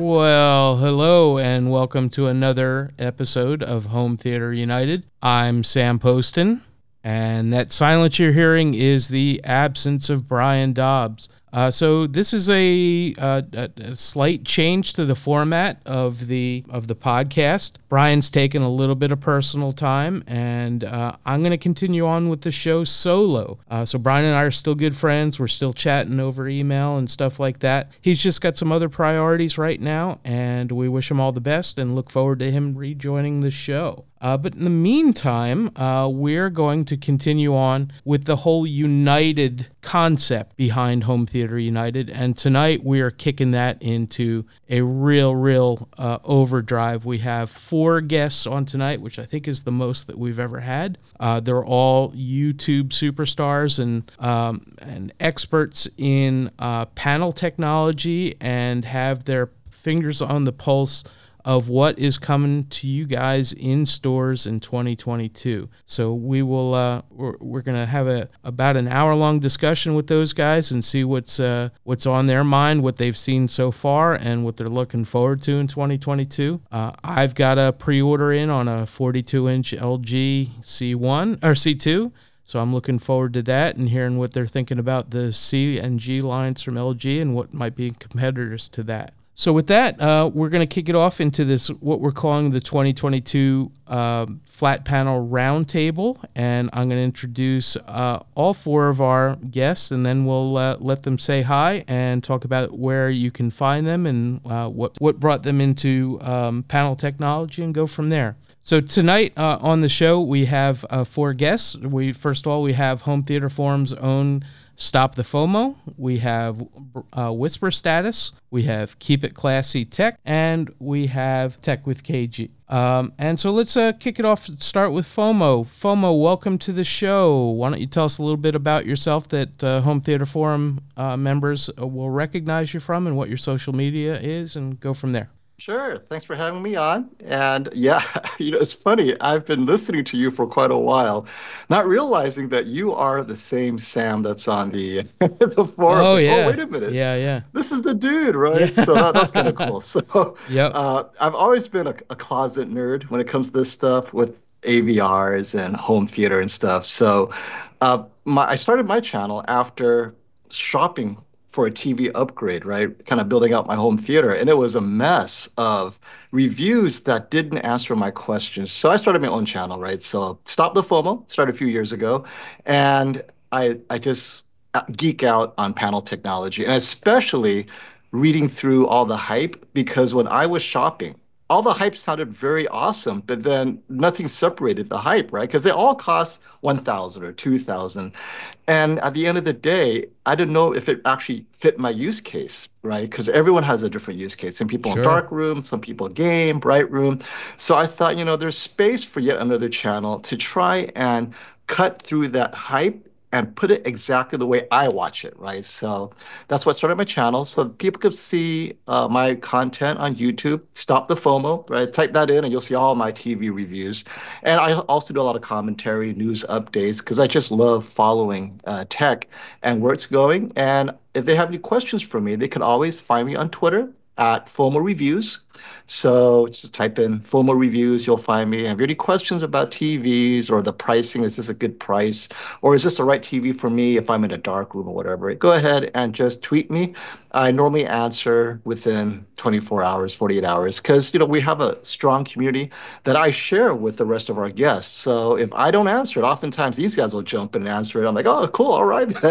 Well, hello and welcome to another episode of Home Theater United. I'm Sam Poston, and that silence you're hearing is the absence of Brian Dobbs. Uh, so this is a, uh, a, a, slight change to the format of the of the podcast. Brian's taken a little bit of personal time, and uh, I'm going to continue on with the show solo. Uh, so Brian and I are still good friends. We're still chatting over email and stuff like that. He's just got some other priorities right now, and we wish him all the best and look forward to him rejoining the show. Uh, but in the meantime, uh, we're going to continue on with the whole United concept behind Home Theater United. And tonight we are kicking that into a real, real uh, overdrive. We have four guests on tonight, which I think is the most that we've ever had. Uh, they're all YouTube superstars and, um, and experts in uh, panel technology and have their fingers on the pulse of what is coming to you guys in stores in 2022. So we will uh, we're, we're to have a about an hour long discussion with those guys and see what's uh, what's on their mind, what they've seen so far, and what they're looking forward to in 2022. Uh, I've got a pre-order in on a 42 inch LG C1 or C2. So I'm looking forward to that and hearing what they're thinking about the C and G lines from LG and what might be competitors to that. So with that, uh, we're going to kick it off into this what we're calling the 2022 uh, flat panel roundtable, and I'm going to introduce uh, all four of our guests, and then we'll uh, let them say hi and talk about where you can find them and uh, what what brought them into um, panel technology, and go from there. So tonight uh, on the show we have four guests. We first of all we have Home Theater Forum's own. Stop the FOMO. We have uh, Whisper Status. We have Keep It Classy Tech. And we have Tech with KG. Um, and so let's uh, kick it off. Start with FOMO. FOMO, welcome to the show. Why don't you tell us a little bit about yourself that uh, Home Theater Forum uh, members uh, will recognize you from and what your social media is, and go from there. Sure. Thanks for having me on. And yeah, you know, it's funny. I've been listening to you for quite a while, not realizing that you are the same Sam that's on the the forum. Oh yeah. Oh wait a minute. Yeah, yeah. This is the dude, right? Yeah. So that, that's kind of cool. So yeah, uh, I've always been a, a closet nerd when it comes to this stuff with AVRs and home theater and stuff. So uh, my I started my channel after shopping for a TV upgrade, right? Kind of building out my home theater. And it was a mess of reviews that didn't answer my questions. So I started my own channel, right? So Stop the FOMO started a few years ago. And I, I just uh, geek out on panel technology and especially reading through all the hype because when I was shopping, all the hype sounded very awesome, but then nothing separated the hype, right? Because they all cost one thousand or two thousand, and at the end of the day, I didn't know if it actually fit my use case, right? Because everyone has a different use case. Some people sure. in dark room, some people game, bright room. So I thought, you know, there's space for yet another channel to try and cut through that hype and put it exactly the way I watch it, right? So that's what started my channel. So people could see uh, my content on YouTube. Stop the FOMO, right? Type that in and you'll see all my TV reviews. And I also do a lot of commentary, news updates, because I just love following uh, tech and where it's going. And if they have any questions for me, they can always find me on Twitter at FOMO Reviews. So just type in FOMO reviews, you'll find me. Have you any questions about TVs or the pricing? Is this a good price? Or is this the right TV for me if I'm in a dark room or whatever? Go ahead and just tweet me. I normally answer within 24 hours, 48 hours, because you know we have a strong community that I share with the rest of our guests. So if I don't answer it, oftentimes these guys will jump in and answer it. I'm like, oh, cool, all right.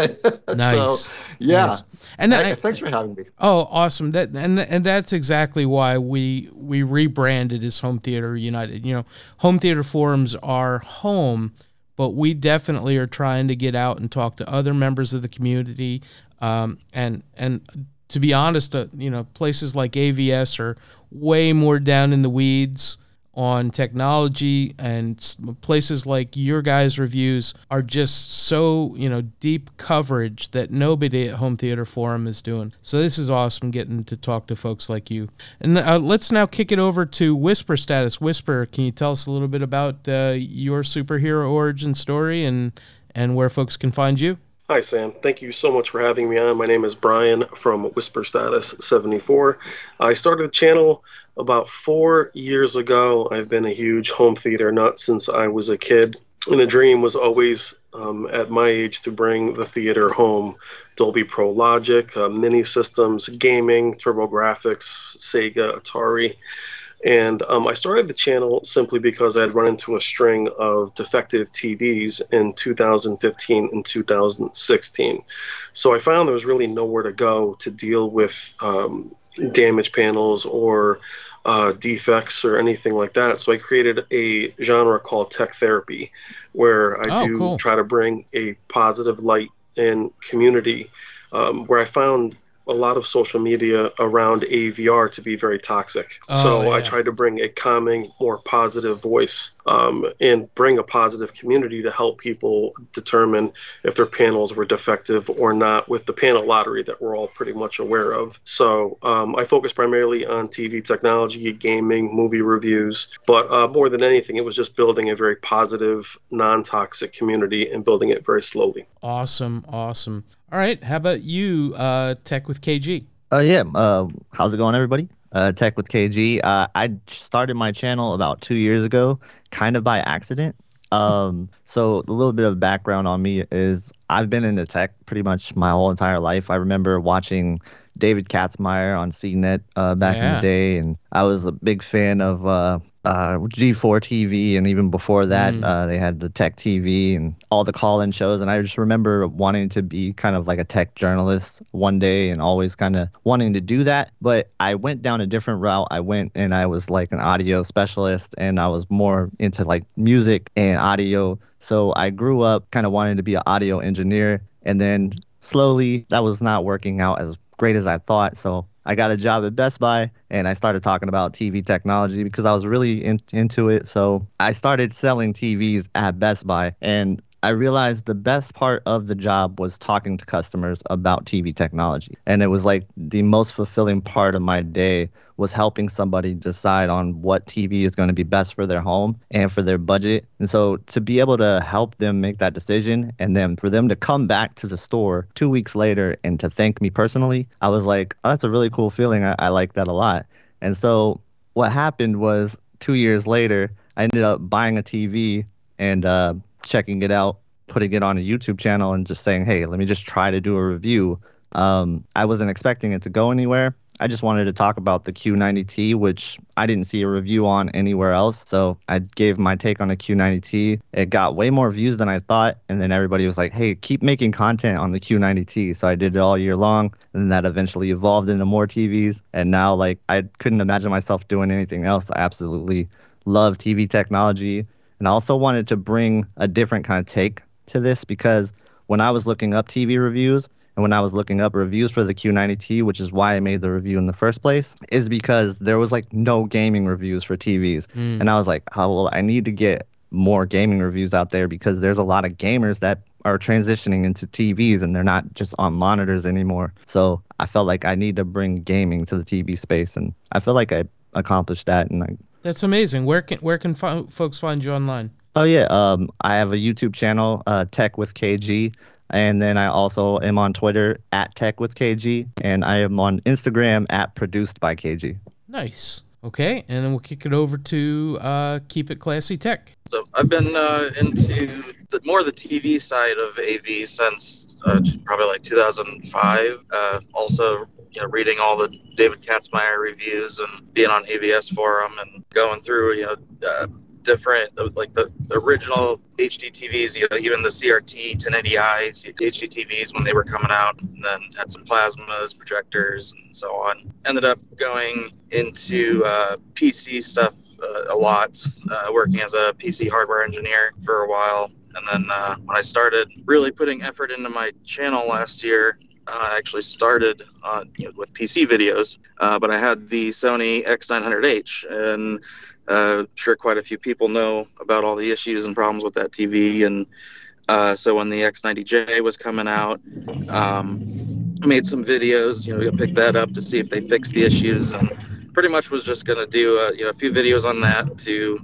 nice. So, yeah. Nice. And I, thanks for having me. Oh, awesome! That and and that's exactly why we we rebranded as Home Theater United. You know, Home Theater Forums are home, but we definitely are trying to get out and talk to other members of the community. Um, and and to be honest, uh, you know, places like AVS are way more down in the weeds on technology and places like your guys reviews are just so you know deep coverage that nobody at home theater forum is doing. So this is awesome getting to talk to folks like you. And uh, let's now kick it over to whisper status. Whisper can you tell us a little bit about uh, your superhero origin story and and where folks can find you Hi, Sam. Thank you so much for having me on. My name is Brian from Whisper Status 74. I started the channel about four years ago. I've been a huge home theater nut since I was a kid. And the dream was always um, at my age to bring the theater home. Dolby Pro Logic, uh, mini systems, gaming, TurboGrafx, Sega, Atari. And um, I started the channel simply because I had run into a string of defective TVs in 2015 and 2016. So I found there was really nowhere to go to deal with um, damaged panels or uh, defects or anything like that. So I created a genre called tech therapy, where I oh, do cool. try to bring a positive light and community. Um, where I found a lot of social media around AVR to be very toxic. Oh, so yeah. I tried to bring a calming, more positive voice um, and bring a positive community to help people determine if their panels were defective or not with the panel lottery that we're all pretty much aware of. So um, I focus primarily on TV technology, gaming, movie reviews, but uh, more than anything, it was just building a very positive, non toxic community and building it very slowly. Awesome. Awesome. All right. How about you, uh, Tech with KG? Uh, yeah. Uh, how's it going, everybody? Uh, Tech with KG. Uh, I started my channel about two years ago, kind of by accident. Um, so a little bit of background on me is I've been into tech pretty much my whole entire life. I remember watching David Katzmaier on CNET uh, back yeah. in the day, and I was a big fan of uh, uh, G4 TV, and even before that, mm. uh, they had the Tech TV and all the call-in shows. And I just remember wanting to be kind of like a tech journalist one day, and always kind of wanting to do that. But I went down a different route. I went and I was like an audio specialist, and I was more into like music and audio. So I grew up kind of wanting to be an audio engineer, and then slowly that was not working out as great as I thought. So I got a job at Best Buy and I started talking about TV technology because I was really in, into it. So I started selling TVs at Best Buy and I realized the best part of the job was talking to customers about TV technology. And it was like the most fulfilling part of my day was helping somebody decide on what TV is going to be best for their home and for their budget. And so to be able to help them make that decision and then for them to come back to the store two weeks later and to thank me personally, I was like, oh, that's a really cool feeling. I, I like that a lot. And so what happened was two years later, I ended up buying a TV and uh, checking it out, putting it on a YouTube channel, and just saying, hey, let me just try to do a review. Um, I wasn't expecting it to go anywhere. I just wanted to talk about the Q90T, which I didn't see a review on anywhere else. So I gave my take on the Q90T. It got way more views than I thought. And then everybody was like, hey, keep making content on the Q90T. So I did it all year long. And that eventually evolved into more TVs. And now, like, I couldn't imagine myself doing anything else. I absolutely love TV technology. And I also wanted to bring a different kind of take to this because when I was looking up TV reviews, and when I was looking up reviews for the Q90T, which is why I made the review in the first place, is because there was like no gaming reviews for TVs. Mm. And I was like, oh, well, I need to get more gaming reviews out there because there's a lot of gamers that are transitioning into TVs and they're not just on monitors anymore. So I felt like I need to bring gaming to the TV space, and I feel like I accomplished that. And I, that's amazing. Where can where can fi- folks find you online? Oh yeah, um, I have a YouTube channel, uh, Tech with KG. And then I also am on Twitter at Tech with KG, and I am on Instagram at Produced by KG. Nice. Okay, and then we'll kick it over to uh, Keep It Classy Tech. So I've been uh, into the, more the TV side of AV since uh, probably like 2005. Uh, also, you know, reading all the David Katzmaier reviews and being on AVS forum and going through, you know, uh, different, like the, the original HDTVs, you know, even the CRT 1080i HDTVs when they were coming out, and then had some plasmas, projectors, and so on. Ended up going into uh, PC stuff uh, a lot, uh, working as a PC hardware engineer for a while. And then uh, when I started really putting effort into my channel last year, uh, I actually started uh, you know, with PC videos, uh, but I had the Sony X900H, and uh, sure quite a few people know about all the issues and problems with that TV. And uh, so when the X90J was coming out, um, I made some videos. You know, picked that up to see if they fixed the issues, and pretty much was just gonna do a, you know a few videos on that to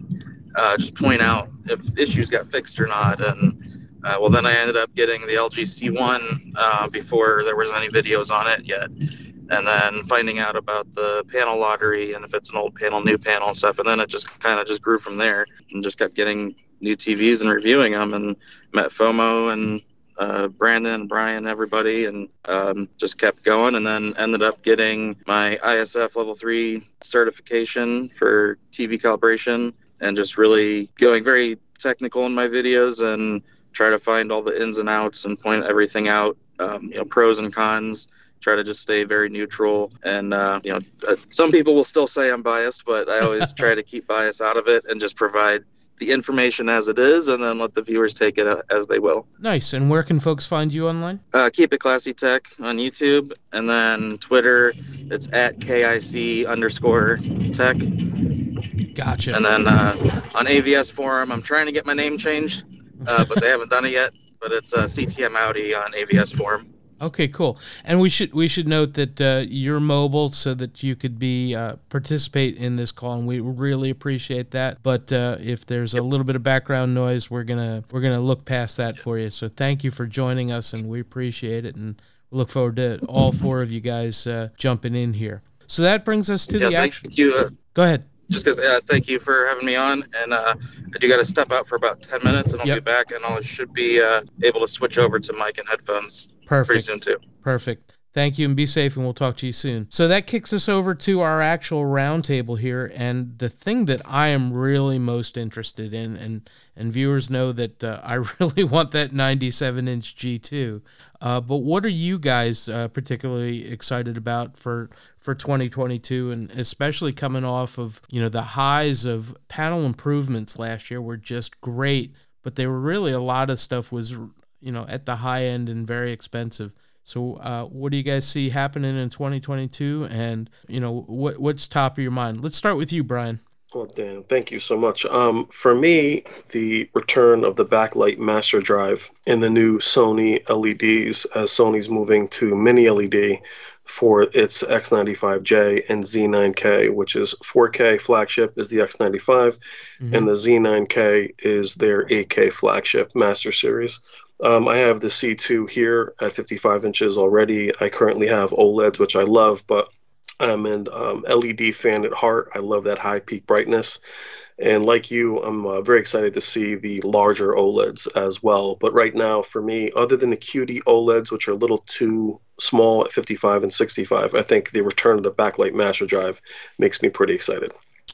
uh, just point out if issues got fixed or not. And Uh, well, then I ended up getting the LG C1 uh, before there was any videos on it yet, and then finding out about the panel lottery and if it's an old panel, new panel and stuff, and then it just kind of just grew from there and just kept getting new TVs and reviewing them, and met FOMO and uh, Brandon, Brian, everybody, and um, just kept going. And then ended up getting my ISF level three certification for TV calibration, and just really going very technical in my videos and try to find all the ins and outs and point everything out, um, you know, pros and cons. Try to just stay very neutral, and uh, you know, uh, some people will still say I'm biased, but I always try to keep bias out of it and just provide the information as it is and then let the viewers take it uh, as they will. Nice. And where can folks find you online? Uh, Keep It Classy Tech on YouTube and then Twitter, it's at KIC underscore tech. Gotcha. And then uh, on AVS Forum, I'm trying to get my name changed, uh, but they haven't done it yet. But it's uh, CTM Audi on AVS form. Okay, cool. And we should we should note that uh, you're mobile, so that you could be uh, participate in this call, and we really appreciate that. But uh, if there's a little bit of background noise, we're gonna we're gonna look past that for you. So thank you for joining us, and we appreciate it, and look forward to all four of you guys uh, jumping in here. So that brings us to yeah, the action. you. Uh, Go ahead. Just because uh, thank you for having me on and uh, i do got to step out for about 10 minutes and i'll Yep. be back and i should be uh, able to switch over to mic and headphones pretty soon too Perfect. Thank you and be safe, and we'll talk to you soon. So that kicks us over to our actual roundtable here. And the thing that I am really most interested in, and, and viewers know that uh, I really want that 97 inch G2. Uh, but what are you guys uh, particularly excited about for, for 2022, and especially coming off of you know the highs of panel improvements last year were just great, but they were really a lot of stuff was you know at the high end and very expensive. So, uh, what do you guys see happening in 2022? And you know, what what's top of your mind? Let's start with you, Brian. Well, Dan, thank you so much. Um, for me, the return of the backlight master drive and the new Sony LEDs, as Sony's moving to mini LED for its X95J and Z9K, which is 4K flagship, is the X95, and the Z9K is their 8K flagship master series. Um, I have the C2 here at 55 inches already. I currently have OLEDs, which I love, but I'm an um, LED fan at heart. I love that high peak brightness. And like you, I'm uh, very excited to see the larger OLEDs as well. But right now, for me, other than the QD OLEDs, which are a little too small at 55 and 65, I think the return of the backlight master drive makes me pretty excited.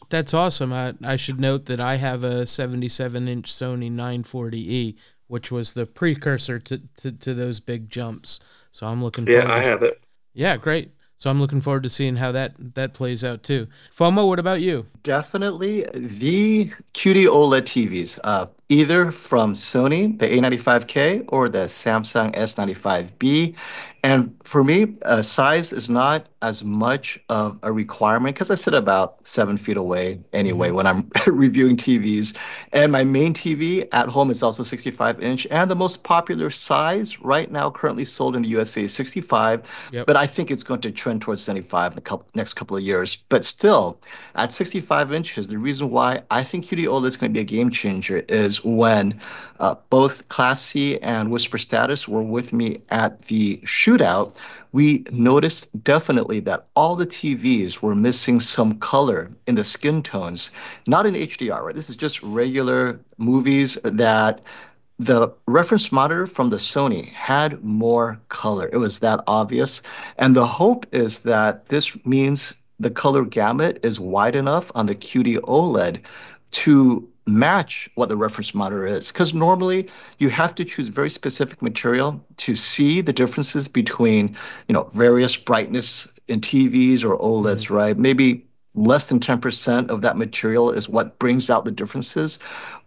That's awesome. I, I should note that I have a 77 inch Sony 940e, which was the precursor to, to, to those big jumps. So I'm looking Yeah, forward I to have it. Yeah, great. So I'm looking forward to seeing how that that plays out too. FOMO, what about you? Definitely the QD OLED TVs, uh, either from Sony, the A95K, or the Samsung S95B. And for me, uh, size is not as much of a requirement because I sit about seven feet away anyway when I'm reviewing TVs. And my main TV at home is also 65 inch. And the most popular size right now, currently sold in the USA, is 65. Yep. But I think it's going to trend towards 75 in the couple, next couple of years. But still, at 65 inches, the reason why I think QD OLED is going to be a game changer is when uh, both Classy and Whisper Status were with me at the shootout, we noticed definitely that all the TVs were missing some color in the skin tones, not in HDR, right? This is just regular movies that the reference monitor from the Sony had more color. It was that obvious. And the hope is that this means the color gamut is wide enough on the QD OLED to match what the reference monitor is. Because normally you have to choose very specific material to see the differences between, you know, various brightness in TVs or OLEDs, mm-hmm. right? Maybe less than 10% of that material is what brings out the differences.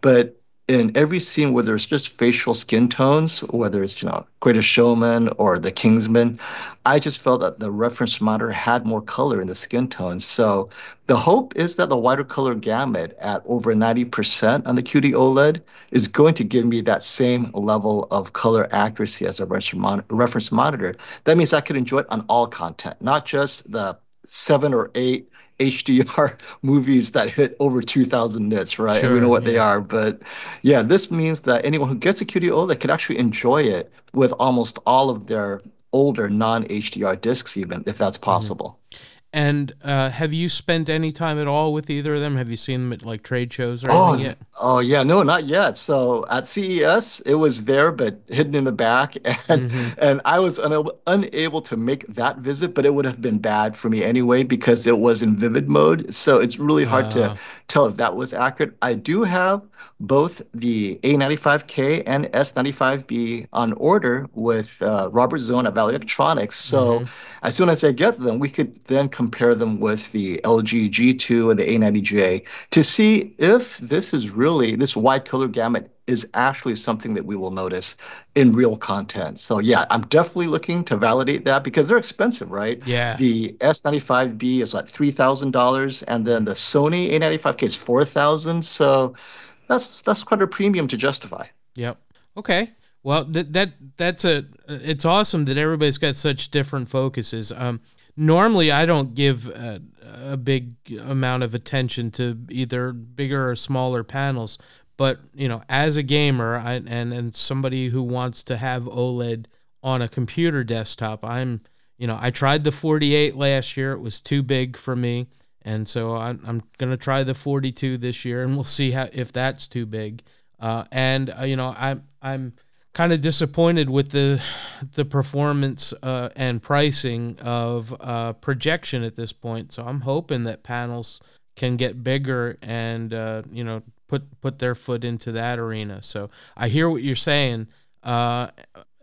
But in every scene whether it's just facial skin tones, whether it's you know Greatest Showman or The Kingsman, I just felt that the reference monitor had more color in the skin tones. So the hope is that the wider color gamut at over 90% on the QD OLED is going to give me that same level of color accuracy as a reference monitor. That means I could enjoy it on all content, not just the seven or eight HDR movies that hit over 2,000 nits, right? Sure, and we know what yeah. they are. But yeah, this means that anyone who gets a QD they can actually enjoy it with almost all of their older non HDR discs, even if that's Mm-hmm. And uh, have you spent any time at all with either of them? Have you seen them at like trade shows or Oh, anything yet? oh yeah, no, not yet. So at CES, it was there, but hidden in the back, and Mhm. and I was unable, unable to make that visit. But it would have been bad for me anyway because it was in vivid mode. So it's really hard Ah. to tell if that was accurate. I do have both the A95K and S95B on order with uh, Robert Zohn at Value Electronics. So Mhm. as soon as I get them, we could then compare them with the LG G2 and the A90J to see if this is really this wide color gamut is actually something that we will notice in real content. So yeah, I'm definitely looking to validate that because they're expensive, right? Yeah. The S95B is like three thousand dollars, and then the Sony A95K is four thousand. So that's that's quite a premium to justify. Yep. Okay. Well, that that that's a it's awesome that everybody's got such different focuses. Um, normally I don't give a, a big amount of attention to either bigger or smaller panels, but you know, as a gamer I, and and somebody who wants to have OLED on a computer desktop, I'm you know I tried the 48 last year. It was too big for me, and so I'm I'm gonna try the 42 this year, and we'll see how if that's too big. Uh, and uh, you know I'm I'm kind of disappointed with the the performance uh, and pricing of uh, projection at this point. So I'm hoping that panels can get bigger and uh, you know put put their foot into that arena. So I hear what you're saying. Uh,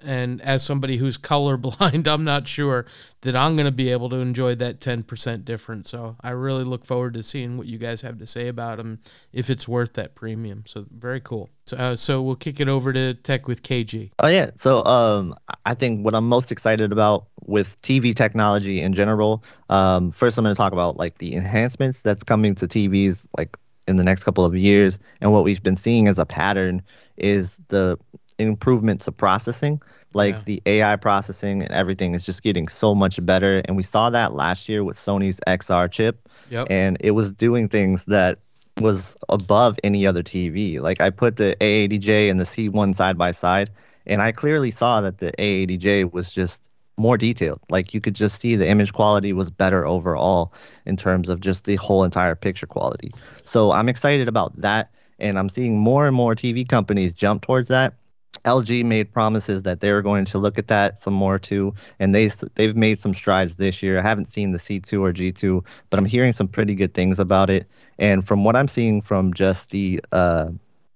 and as somebody who's colorblind, I'm not sure that I'm going to be able to enjoy that 10% difference. So I really look forward to seeing what you guys have to say about them, if it's worth that premium. So very cool. So, uh, so we'll kick it over to Tech with KG. Oh yeah. So um, I think what I'm most excited about with TV technology in general. Um, first, I'm going to talk about like the enhancements that's coming to TVs like in the next couple of years, and what we've been seeing as a pattern is the improvements of processing. Like Yeah. the AI processing and everything is just getting so much better, and we saw that last year with Sony's XR chip Yep. and it was doing things that was above any other TV. Like I put the A80J and the C1 side by side, and I clearly saw that the A80J was just more detailed. Like you could just see the image quality was better overall in terms of just the whole entire picture quality. So I'm excited about that, and I'm seeing more and more TV companies jump towards that. LG made promises that they were going to look at that some more too, and they they've made some strides this year. I haven't seen the C2 or G2, but I'm hearing some pretty good things about it. And from what I'm seeing from just the uh,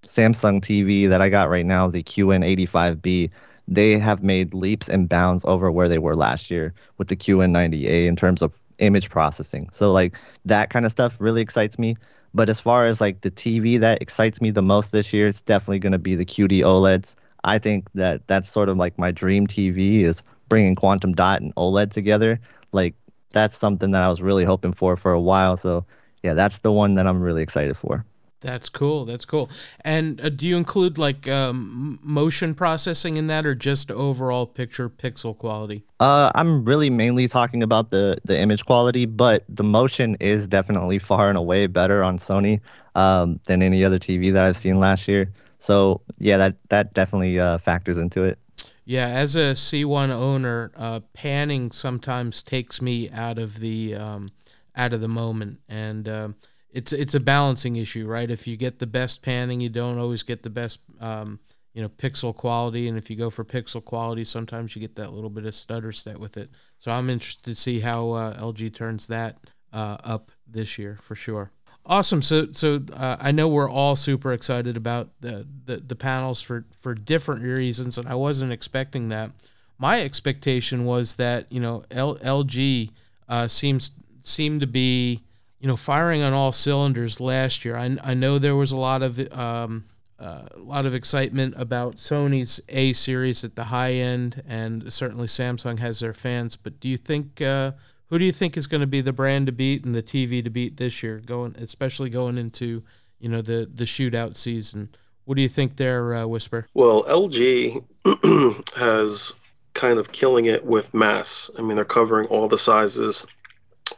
Samsung TV that I got right now, the QN85B, they have made leaps and bounds over where they were last year with the QN90A in terms of image processing. So like that kind of stuff really excites me. But as far as like the TV that excites me the most this year, it's definitely going to be the QD OLEDs. I think that that's sort of like my dream TV is bringing quantum dot and OLED together. Like that's something that I was really hoping for for a while. So yeah, that's the one that I'm really excited for. That's cool. That's cool. And uh, do you include like um, motion processing in that, or just overall picture pixel quality? Uh, I'm really mainly talking about the the image quality, but the motion is definitely far and away better on Sony um, than any other TV that I've seen last year. So yeah, that that definitely uh, factors into it. Yeah, as a C1 owner, uh, panning sometimes takes me out of the um, out of the moment, and um it's it's a balancing issue, right? If you get the best panning, you don't always get the best um, you know pixel quality, and if you go for pixel quality, sometimes you get that little bit of stutter step with it. So I'm interested to see how uh, LG turns that uh, up this year for sure. Awesome. So, so uh, I know we're all super excited about the, the the panels for for different reasons, and I wasn't expecting that. My expectation was that you know L, LG uh, seems seemed to be you know firing on all cylinders last year. I, I know there was a lot of um, uh, a lot of excitement about Sony's A series at the high end, and certainly Samsung has their fans. But do you think uh, who do you think is going to be the brand to beat and the TV to beat this year, going especially going into you know the the shootout season? What do you think there, uh, Whisper? Well, LG has kind of killing it with mass. I mean, they're covering all the sizes,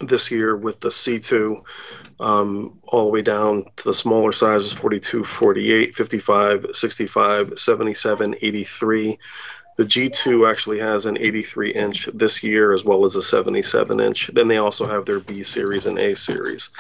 this year with the C2 um, all the way down to the smaller sizes 42, 48, 55, 65, 77, 83. The G2 actually has an 83 inch this year as well as a 77 inch. Then they also have their B series and A series.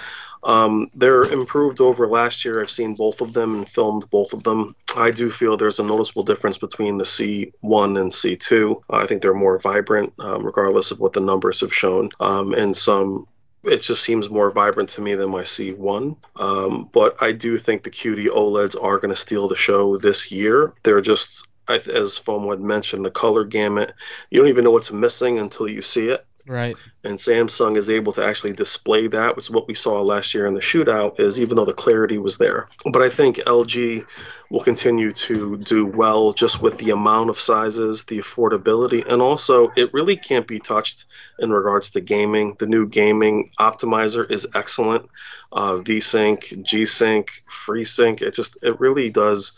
Um, they're improved over last year. I've seen both of them and filmed both of them. I do feel there's a noticeable difference between the C1 and C2. I think they're more vibrant, um, regardless of what the numbers have shown. Um, and some it just seems more vibrant to me than my C1. Um, but I do think the QD OLEDs are going to steal the show this year. They're just, as FOMO had mentioned, the color gamut. You don't even know what's missing until you see it. Right. And Samsung is able to actually display that, which is what we saw last year in the shootout, is even though the clarity was there. But I think LG will continue to do well just with the amount of sizes, the affordability, and also it really can't be touched in regards to gaming. The new gaming optimizer is excellent. Uh, VSync, G-Sync, FreeSync, it just it really does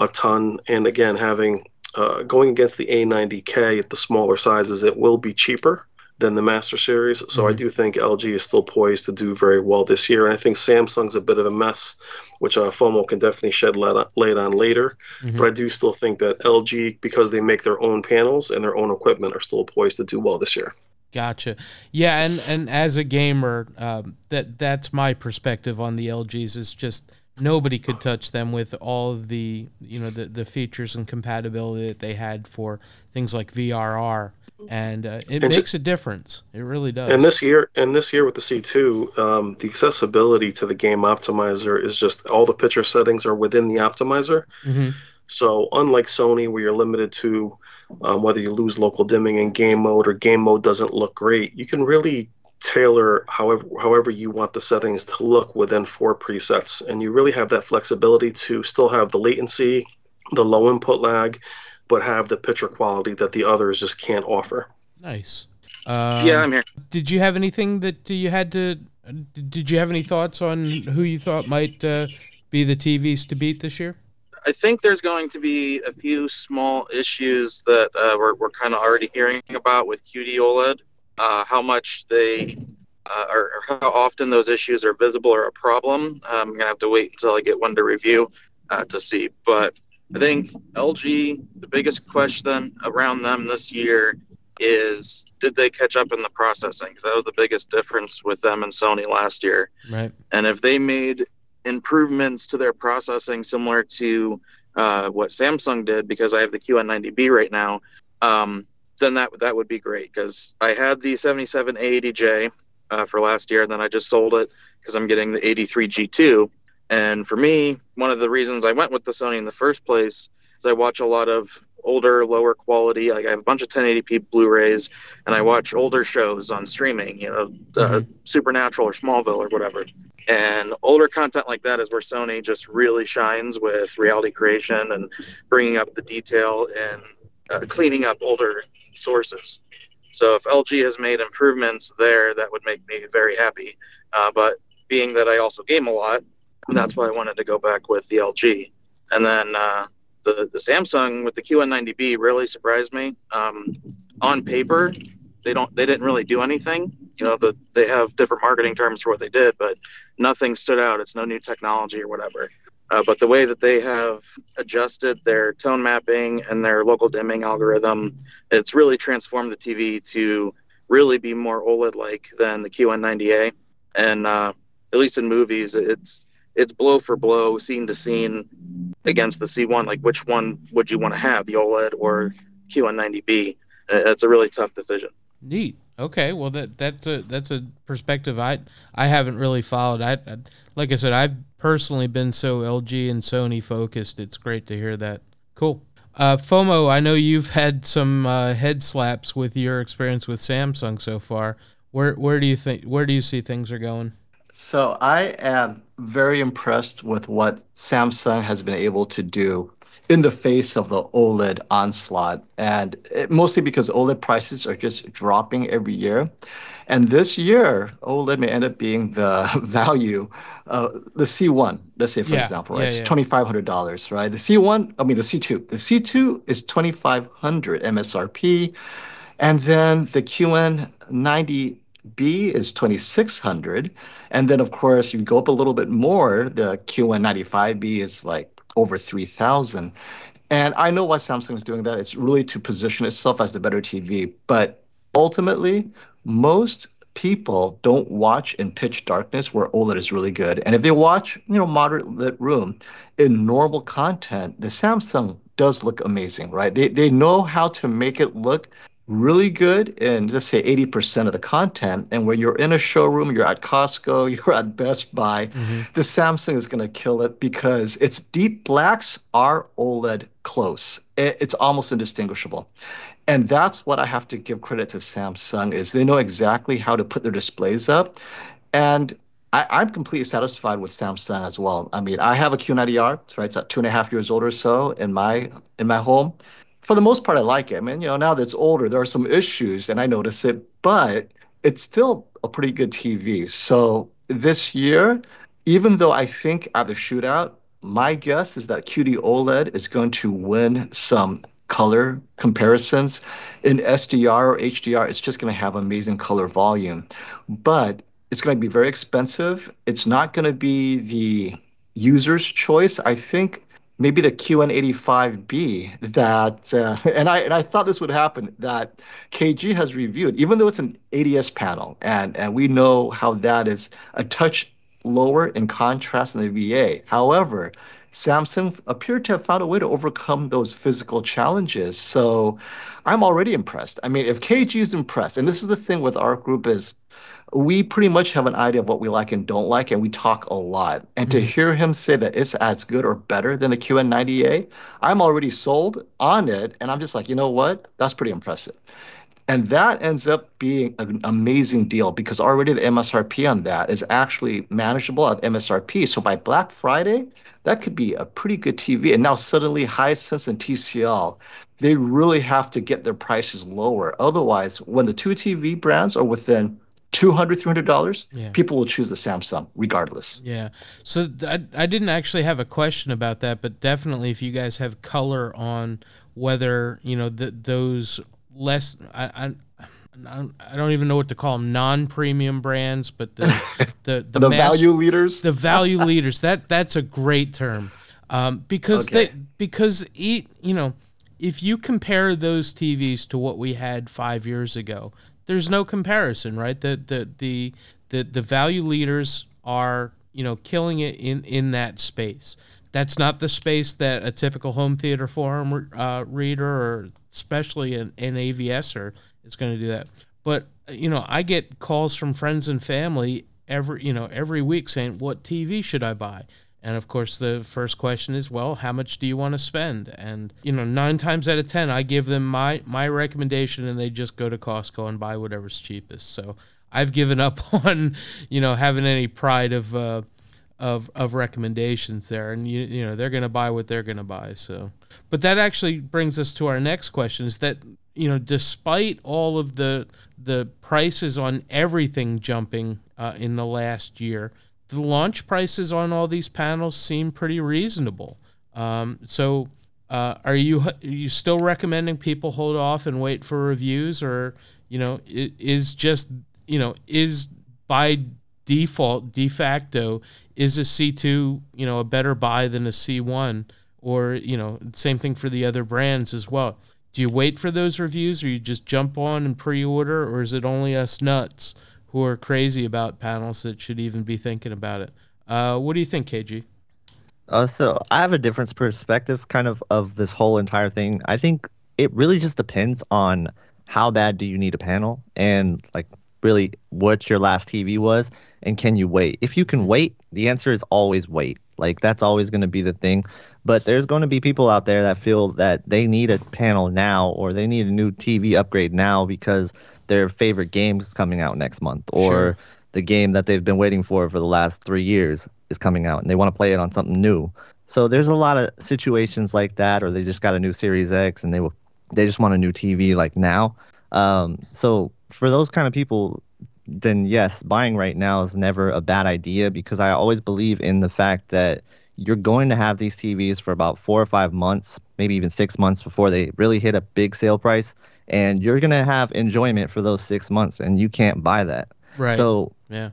a ton. And again, having uh, going against the A90K at the smaller sizes, it will be cheaper than the Master Series. So mm-hmm. I do think LG is still poised to do very well this year. And I think Samsung's a bit of a mess, which uh, FOMO can definitely shed light on, light on later. Mm-hmm. But I do still think that LG, because they make their own panels and their own equipment, are still poised to do well this year. Gotcha. Yeah, and and as a gamer, um, that that's my perspective on the LGs. Is just nobody could touch them with all the you know the the features and compatibility that they had for things like VRR and uh, it and makes a difference. It really does. And this year, and this year with the C2, um, the accessibility to the game optimizer is just all the picture settings are within the optimizer. Mm-hmm. So unlike Sony, where you're limited to um, whether you lose local dimming in game mode or game mode doesn't look great, you can really tailor however however you want the settings to look within four presets, and you really have that flexibility to still have the latency, the low input lag, but have the picture quality that the others just can't offer. Nice. Um, yeah, I'm here. Did you have anything that you had to? Did you have any thoughts on who you thought might uh, be the TVs to beat this year? I think there's going to be a few small issues that uh, we're, we're kind of already hearing about with QD OLED. Uh, how much they uh, or, or, how often those issues are visible or a problem. I'm gonna have to wait until I get one to review uh, to see. But I think LG, the biggest question around them this year is did they catch up in the processing? Because that was the biggest difference with them and Sony last year. Right. And if they made improvements to their processing similar to uh, what Samsung did, because I have the QN90B right now, um, then that that would be great. Because I had the 77A80J uh, for last year, and then I just sold it because I'm getting the 83 G2 and for me, one of the reasons I went with the Sony in the first place is I watch a lot of older, lower quality. Like I have a bunch of 1080p Blu-rays, and I watch older shows on streaming. You know, uh, mm-hmm. Supernatural or Smallville or whatever. And older content like that is where Sony just really shines with reality creation and bringing up the detail and uh, cleaning up older sources. So if LG has made improvements there, that would make me very happy. Uh, but being that I also game a lot, that's why I wanted to go back with the LG. And then uh, the the Samsung with the QN90B really surprised me. Um, on paper, they don't they didn't really do anything. You know, the, they have different marketing terms for what they did, but nothing stood out. It's no new technology or whatever. Uh, but the way that they have adjusted their tone mapping and their local dimming algorithm, it's really transformed the TV to really be more OLED-like than the QN90A. And uh, at least in movies, it's it's blow for blow, scene to scene against the C1. Like, which one would you want to have, the OLED or QN90B? It's a really tough decision. Neat. Okay. Well, that that's a that's a perspective I I haven't really followed. I, I like I said, I've personally been so LG and Sony focused. It's great to hear that. Cool. Uh, FOMO, I know you've had some uh, head slaps with your experience with Samsung so far. Where where do you think where do you see things are going? So I am very impressed with what Samsung has been able to do in the face of the OLED onslaught, and it, mostly because OLED prices are just dropping every year. And this year, OLED may end up being the value, uh, the C1, let's say, for yeah, example, right? Yeah, yeah. $2,500, right? The C1, I mean, the C2. The C2 is 2500 MSRP. And then the QN90 B is 2600 and then of course you go up a little bit more the QN95B is like over 3000 and I know why Samsung is doing that it's really to position itself as the better TV but ultimately most people don't watch in pitch darkness where OLED is really good. And if they watch, you know, moderate lit room in normal content, the Samsung does look amazing, right? They they know how to make it look really good in let's say 80% of the content and when you're in a showroom you're at costco you're at best buy mm-hmm. the samsung is going to kill it because its deep blacks are oled close it's almost indistinguishable and that's what i have to give credit to samsung is they know exactly how to put their displays up and I, am completely satisfied with Samsung as well. I mean, I have a Q90R, right? It's at two and a half years old or so in my in my home for the most part, I like it. I mean, you know, now that it's older, there are some issues, and I notice it, but it's still a pretty good TV. So this year, even though I think at the shootout, my guess is that QD OLED is going to win some color comparisons. In SDR or HDR, it's just going to have amazing color volume, but it's going to be very expensive. It's not going to be the user's choice. I think maybe the QN85B that, uh, and I and I thought this would happen that KG has reviewed, even though it's an ADS panel, and and we know how that is a touch lower in contrast than the VA. However, Samsung appeared to have found a way to overcome those physical challenges. So I'm already impressed. I mean, if KG is impressed, and this is the thing with our group is we pretty much have an idea of what we like and don't like, and we talk a lot. And mm-hmm. to hear him say that it's as good or better than the QN90A, I'm already sold on it. And I'm just like, you know what? That's pretty impressive. And that ends up being an amazing deal because already the MSRP on that is actually manageable at MSRP. So by Black Friday, that could be a pretty good TV. And now suddenly Hisense and TCL, they really have to get their prices lower. Otherwise, when the two TV brands are within 200 300 dollars yeah. people will choose the samsung regardless yeah so th- I, I didn't actually have a question about that but definitely if you guys have color on whether you know the, those less I, I I don't even know what to call them non-premium brands, but the the the, the mass, value leaders. The value leaders. That that's a great term, um, because okay. they because you know if you compare those TVs to what we had five years ago, there's no comparison, right? The the the the, the value leaders are you know killing it in in that space. That's not the space that a typical home theater forum uh, reader or especially an, an AVSer is going to do that. But you know, I get calls from friends and family every you know every week saying, "What TV should I buy?" And of course, the first question is, well, how much do you want to spend? And you know, nine times out of ten, I give them my my recommendation, and they just go to Costco and buy whatever's cheapest. So I've given up on you know having any pride of uh, of of recommendations there, and you you know they're going to buy what they're going to buy. So, but that actually brings us to our next question: is that you know, despite all of the the prices on everything jumping uh, in the last year the launch prices on all these panels seem pretty reasonable. Um, so, uh, are you are you still recommending people hold off and wait for reviews, or you know, is just you know is by default de facto is a C two you know a better buy than a C one, or you know same thing for the other brands as well. Do you wait for those reviews, or you just jump on and pre order, or is it only us nuts? who are crazy about panels that should even be thinking about it. Uh, what do you think, KG? Uh, so I have a different perspective, kind of, of this whole entire thing. I think it really just depends on how bad do you need a panel, and like really what your last TV was, and can you wait? If you can wait, the answer is always wait. Like that's always going to be the thing. But there's going to be people out there that feel that they need a panel now, or they need a new TV upgrade now because their favorite game is coming out next month, or sure. the game that they've been waiting for for the last three years is coming out, and they want to play it on something new. So there's a lot of situations like that, or they just got a new Series X and they will, they just want a new TV like now. Um, so for those kind of people, then yes, buying right now is never a bad idea because I always believe in the fact that you're going to have these TVs for about four or five months, maybe even six months before they really hit a big sale price and you're going to have enjoyment for those six months and you can't buy that Right. So yeah.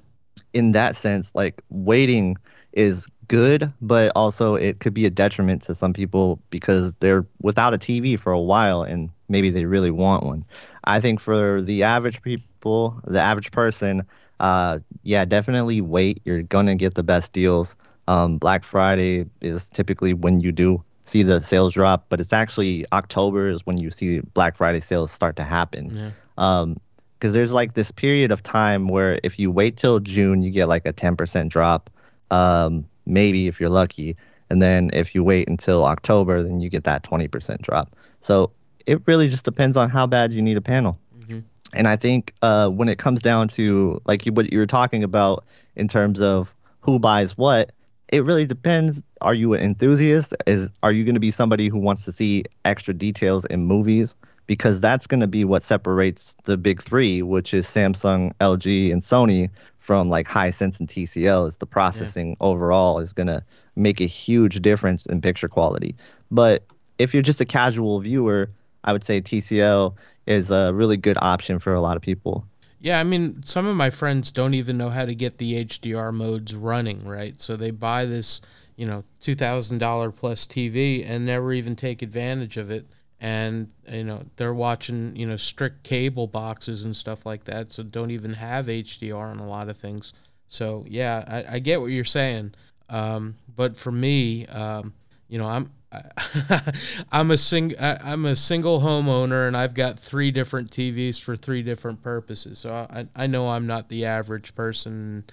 in that sense, like waiting is good, but also it could be a detriment to some people because they're without a TV for a while and maybe they really want one. I think for the average people, the average person, uh, yeah, definitely wait. You're gonna get the best deals. Um, Black Friday is typically when you do see the sales drop, but it's actually October is when you see Black Friday sales start to happen. Yeah. Um, because there's like this period of time where if you wait till June, you get like a 10% drop, um, maybe if you're lucky. And then if you wait until October, then you get that 20% drop. So it really just depends on how bad you need a panel. Mhm. And I think uh, when it comes down to like you, what you were talking about in terms of who buys what, it really depends. Are you an enthusiast? Is are you going to be somebody who wants to see extra details in movies? Because that's going to be what separates the big three, which is Samsung, LG, and Sony, from like Hisense and TCL. Is the processing overall is going to make a huge difference in picture quality. But if you're just a casual viewer, I would say TCL is a really good option for a lot of people. Yeah, I mean, some of my friends don't even know how to get the HDR modes running, right? So they buy this, you know, two thousand dollar plus TV and never even take advantage of it. And you know, they're watching, you know, strict cable boxes and stuff like that, so don't even have HDR on a lot of things. So yeah, I, I get what you're saying. Um, but for me, um, you know, I'm I'm a sing I'm a single homeowner and I've got three different TVs for three different purposes. So I I know I'm not the average person.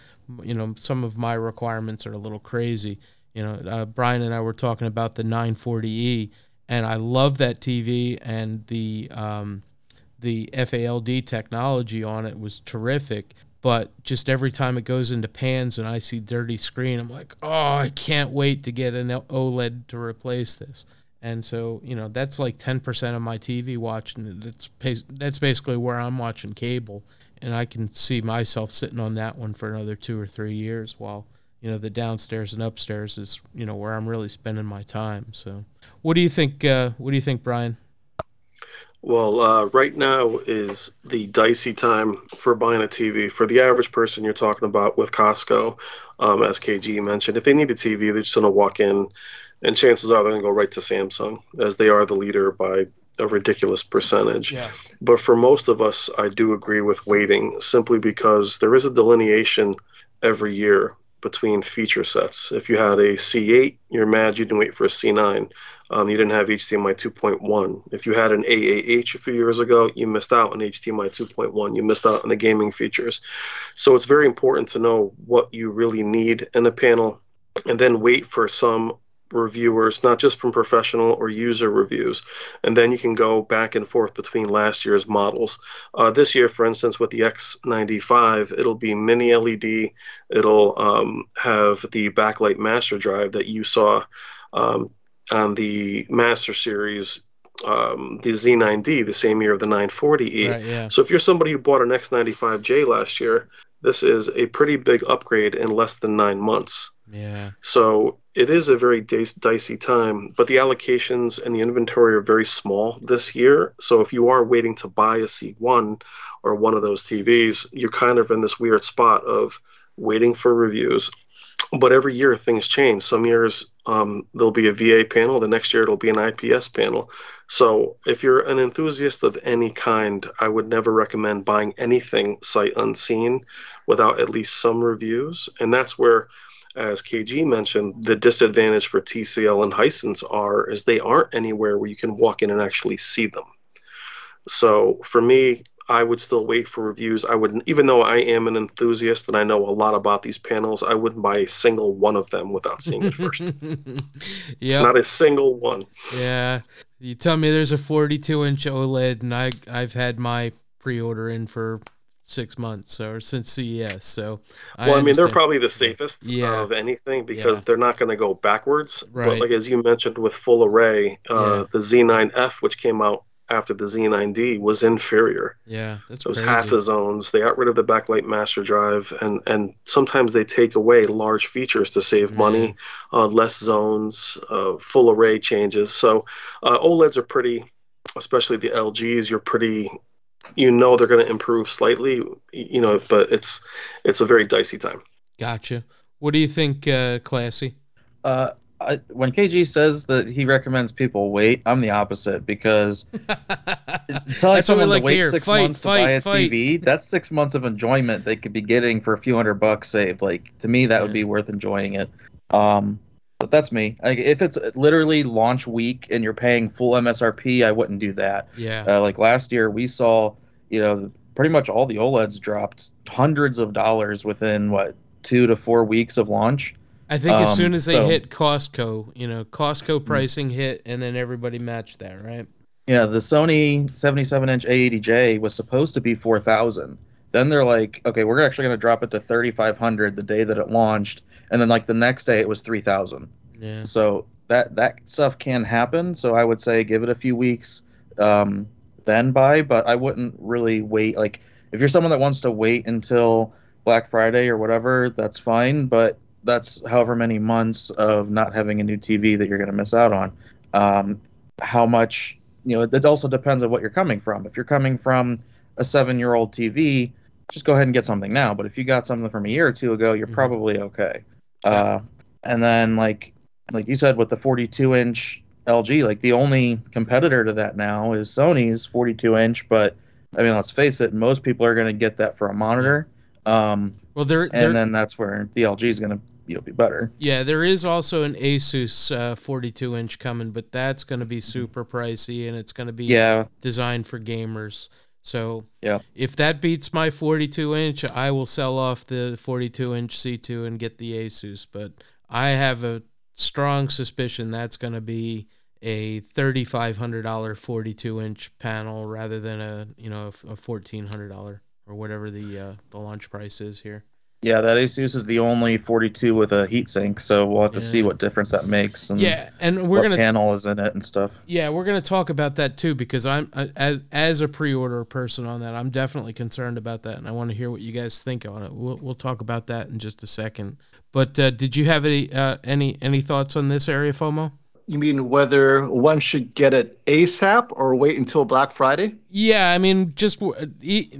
You know, some of my requirements are a little crazy. You know, uh, Brian and I were talking about the 940e, and I love that TV and the um, the FALD technology on it was terrific but just every time it goes into pans and I see dirty screen, I'm like, oh, I can't wait to get an OLED to replace this. And so, you know, that's like 10% of my TV watching. That's that's basically where I'm watching cable, and I can see myself sitting on that one for another two or three years. While you know the downstairs and upstairs is you know where I'm really spending my time. So, what do you think? Uh, what do you think, Brian? Well, uh, right now is the dicey time for buying a TV. For the average person, you're talking about with Costco, um, as KG mentioned, if they need a TV, they're just going to walk in, and chances are they're going to go right to Samsung, as they are the leader by a ridiculous percentage. Yeah. But for most of us, I do agree with waiting simply because there is a delineation every year between feature sets. If you had a C8, you're mad you didn't wait for a C9. Um, you didn't have HDMI 2.1. If you had an A8H a few years ago, you missed out on HDMI 2.1. You missed out on the gaming features. So it's very important to know what you really need in a panel and then wait for some reviewers, not just from professional or user reviews. And then you can go back and forth between last year's models. Uh, this year, for instance, with the X95, it'll be mini LED. It'll um, have the backlight master drive that you saw um, on the Master Series. Um, the Z9D, the same year of the 940E. Right, yeah. So if you're somebody who bought an X95J last year, this is a pretty big upgrade in less than nine months. Yeah. So it is a very dic- dicey time, but the allocations and the inventory are very small this year. So if you are waiting to buy a C1 or one of those TVs, you're kind of in this weird spot of waiting for reviews. But every year things change. Some years um, there'll be a VA panel, the next year it'll be an IPS panel. So if you're an enthusiast of any kind, I would never recommend buying anything sight unseen without at least some reviews. And that's where as KG mentioned, the disadvantage for TCL and Hisense are is they aren't anywhere where you can walk in and actually see them. So for me, I would still wait for reviews. I wouldn't, even though I am an enthusiast and I know a lot about these panels, I wouldn't buy a single one of them without seeing it first. yeah. Not a single one. Yeah. You tell me there's a 42 inch OLED, and I I've had my pre-order in for six months or since CES. So, well, I, mean, they're probably the safest Yeah. of anything because Yeah. they're not going to go backwards. Right. But like as you mentioned with full array, uh, Yeah. the Z9F, which came out after the Z9D, was inferior. yeah, that's It was crazy. half the zones. They got rid of the backlight master drive, and and sometimes they take away large features to save money, uh, less zones, uh, full array changes. So uh, OLEDs are pretty, especially the LGs. You're pretty you know they're going to improve slightly, you know, but it's it's a very dicey time. Gotcha. What do you think, uh, Classy? Uh, I, when KG says that he recommends people wait, I'm the opposite because telling That's what someone like to to wait hear. six Fight, months fight, to buy a fight. TV, that's six months of enjoyment they could be getting for a few hundred bucks saved. Like to me, that would be worth enjoying it. Um, but that's me. Like if it's literally launch week and you're paying full MSRP, I wouldn't do that. Yeah. Uh, like last year, we saw, you know, pretty much all the OLEDs dropped hundreds of dollars within what two to four weeks of launch. I think as um, soon as they so- hit Costco, you know, Costco pricing hit, and then everybody matched that, right? Yeah, the Sony 77 inch A80J was supposed to be 4,000. Then they're like, okay, we're actually going to drop it to 3,500 the day that it launched, and then like the next day it was 3,000. Yeah. So that that stuff can happen. So I would say give it a few weeks, um, then buy. But I wouldn't really wait. Like if you're someone that wants to wait until Black Friday or whatever, that's fine. But that's however many months of not having a new TV that you're going to miss out on. Um, how much you know? It also depends on what you're coming from. If you're coming from a seven-year-old TV, just go ahead and get something now. But if you got something from a year or two ago, you're Mhm. probably okay. Uh, and then like like you said with the 42 inch LG, like the only competitor to that now is Sony's 42 inch. But I mean, let's face it, most people are going to get that for a monitor. Um, Well, there, there and then that's where the LG is going to you know be better. yeah, there is also an Asus uh, 42 inch coming, but that's going to be Mm-hmm. super pricey, and it's going to be Yeah, designed for gamers. So Yeah. if that beats my 42 inch, I will sell off the 42 inch C2 and get the Asus. But I have a strong suspicion that's going to be a $3,500 42 inch panel rather than a you know a $1,400 or whatever the uh, the launch price is here. Yeah, that Asus is the only 42 with a heatsink, so we'll have to see what difference that makes and Yeah, and we're what gonna panel is in it and stuff. Yeah, we're going to talk about that too because I'm as as a pre-order person on that, I'm definitely concerned about that, and I want to hear what you guys think on it. We'll we'll talk about that in just a second. But uh, did you have any uh, any any thoughts on this area, FOMO? You mean whether one should get it ASAP or wait until Black Friday? Yeah, I mean, just w- e-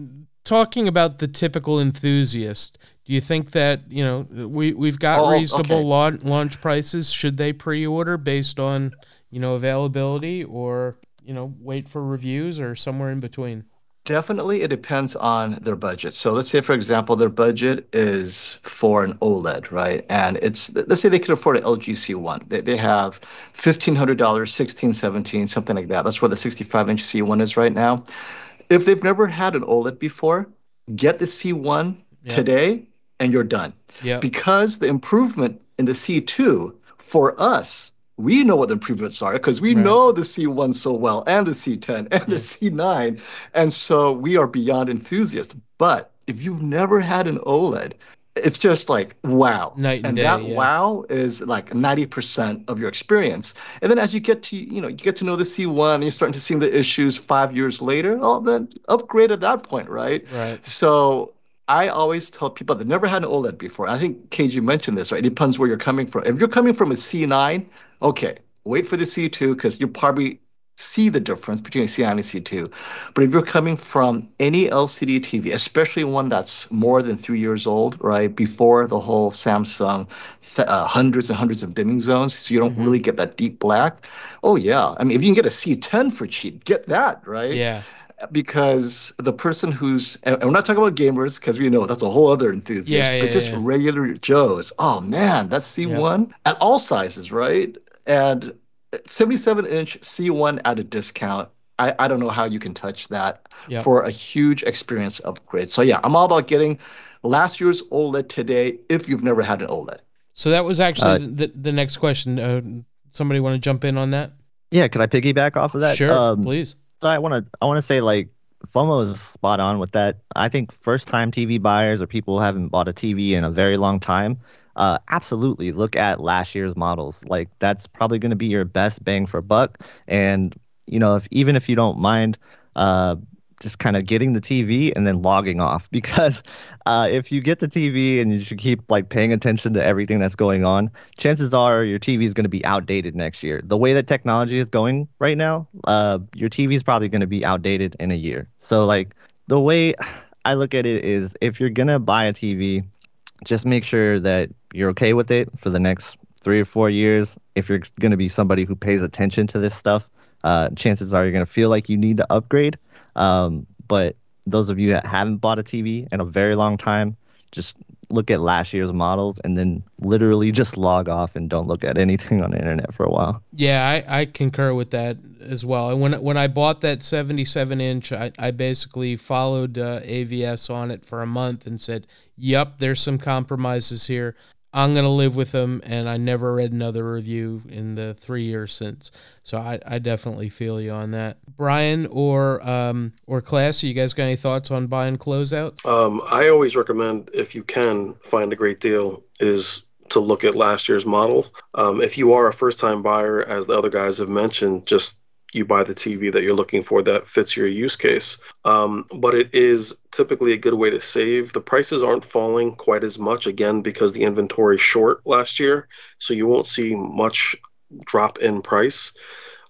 talking about the typical enthusiast. Do you think that you know we we've got Oh, oh reasonable okay. launch, launch prices? Should they pre-order based on you know availability, or you know wait for reviews, or somewhere in between? Definitely, it depends on their budget. So let's say, for example, their budget is for an OLED, right? And it's let's say they could afford an LG C1. They, they have fifteen hundred dollars, sixteen, seventeen, something like that. That's where the sixty-five inch C1 is right now. If they've never had an OLED before, get the C1 Yeah. today, and you're done. Yeah. Because the improvement in the C2 for us, we know what the improvements are because we Right. know the C1 so well and the C10 and the C9. And so we are beyond enthusiasts. But if you've never had an OLED, it's just like wow. And and day, that yeah. wow is like 90% of your experience. And then as you get to, you know, you get to know the C1 and you're starting to see the issues five years later, oh, then upgrade at that point, right? Right. So I always tell people that never had an OLED before. I think KG mentioned this, right? It depends where you're coming from. If you're coming from a C9, okay, wait for the C2 because you'll probably see the difference between a C9 and a C2. But if you're coming from any LCD TV, especially one that's more than three years old, right, before the whole Samsung uh, hundreds and hundreds of dimming zones, so you don't Mhm. really get that deep black. Oh yeah, I mean, if you can get a C10 for cheap, get that, right? Yeah. Because the person who's and we're not talking about gamers because we know that's a whole other enthusiast Yeah, yeah, but just yeah. regular joes oh man that's c1 at all sizes right and 77 inch c1 at a discount I, I don't know how you can touch that Yep. for a huge experience upgrade so yeah i'm all about getting last year's oled today if you've never had an oled So that was actually Uh, the, the next question. Uh, somebody want to jump in on that? Yeah, could I piggyback off of that? sure, Um, please. I want to I want to say like FOMO is spot on with that. I think first time TV buyers or people who haven't bought a TV in a very long time, uh, absolutely look at last year's models. Like that's probably going to be your best bang for buck. And you know, if even if you don't mind uh, just kind of getting the TV and then logging off because uh, if you get the TV and you should keep like paying attention to everything that's going on, chances are your TV is going to be outdated next year. The way that technology is going right now, uh, your TV is probably going to be outdated in a year. So like the way I look at it is if you're to buy a TV, just make sure that you're okay with it for the next three or four years. If you're to be somebody who pays attention to this stuff, uh, chances are you're to feel like you need to upgrade. Um, but those of you that haven't bought a TV in a very long time, just look at last year's models and then literally just log off and don't look at anything on the internet for a while. Yeah, I, I concur with that as well. And when when I bought that 77 inch, I, I basically followed uh, AVS on it for a month and said, "Yep, there's some compromises here. I'm gonna live with them, and I never read another review in the three years since. So I, I definitely feel you on that. Brian or um or class, you guys got any thoughts on buying closeouts? Um, I always recommend if you can find a great deal is to look at last year's model. Um, if you are a first-time buyer, as the other guys have mentioned, just you buy the TV that you're looking for that fits your use case. Um, but it is typically a good way to save. The prices aren't falling quite as much, again, because the inventory short last year. So you won't see much drop in price.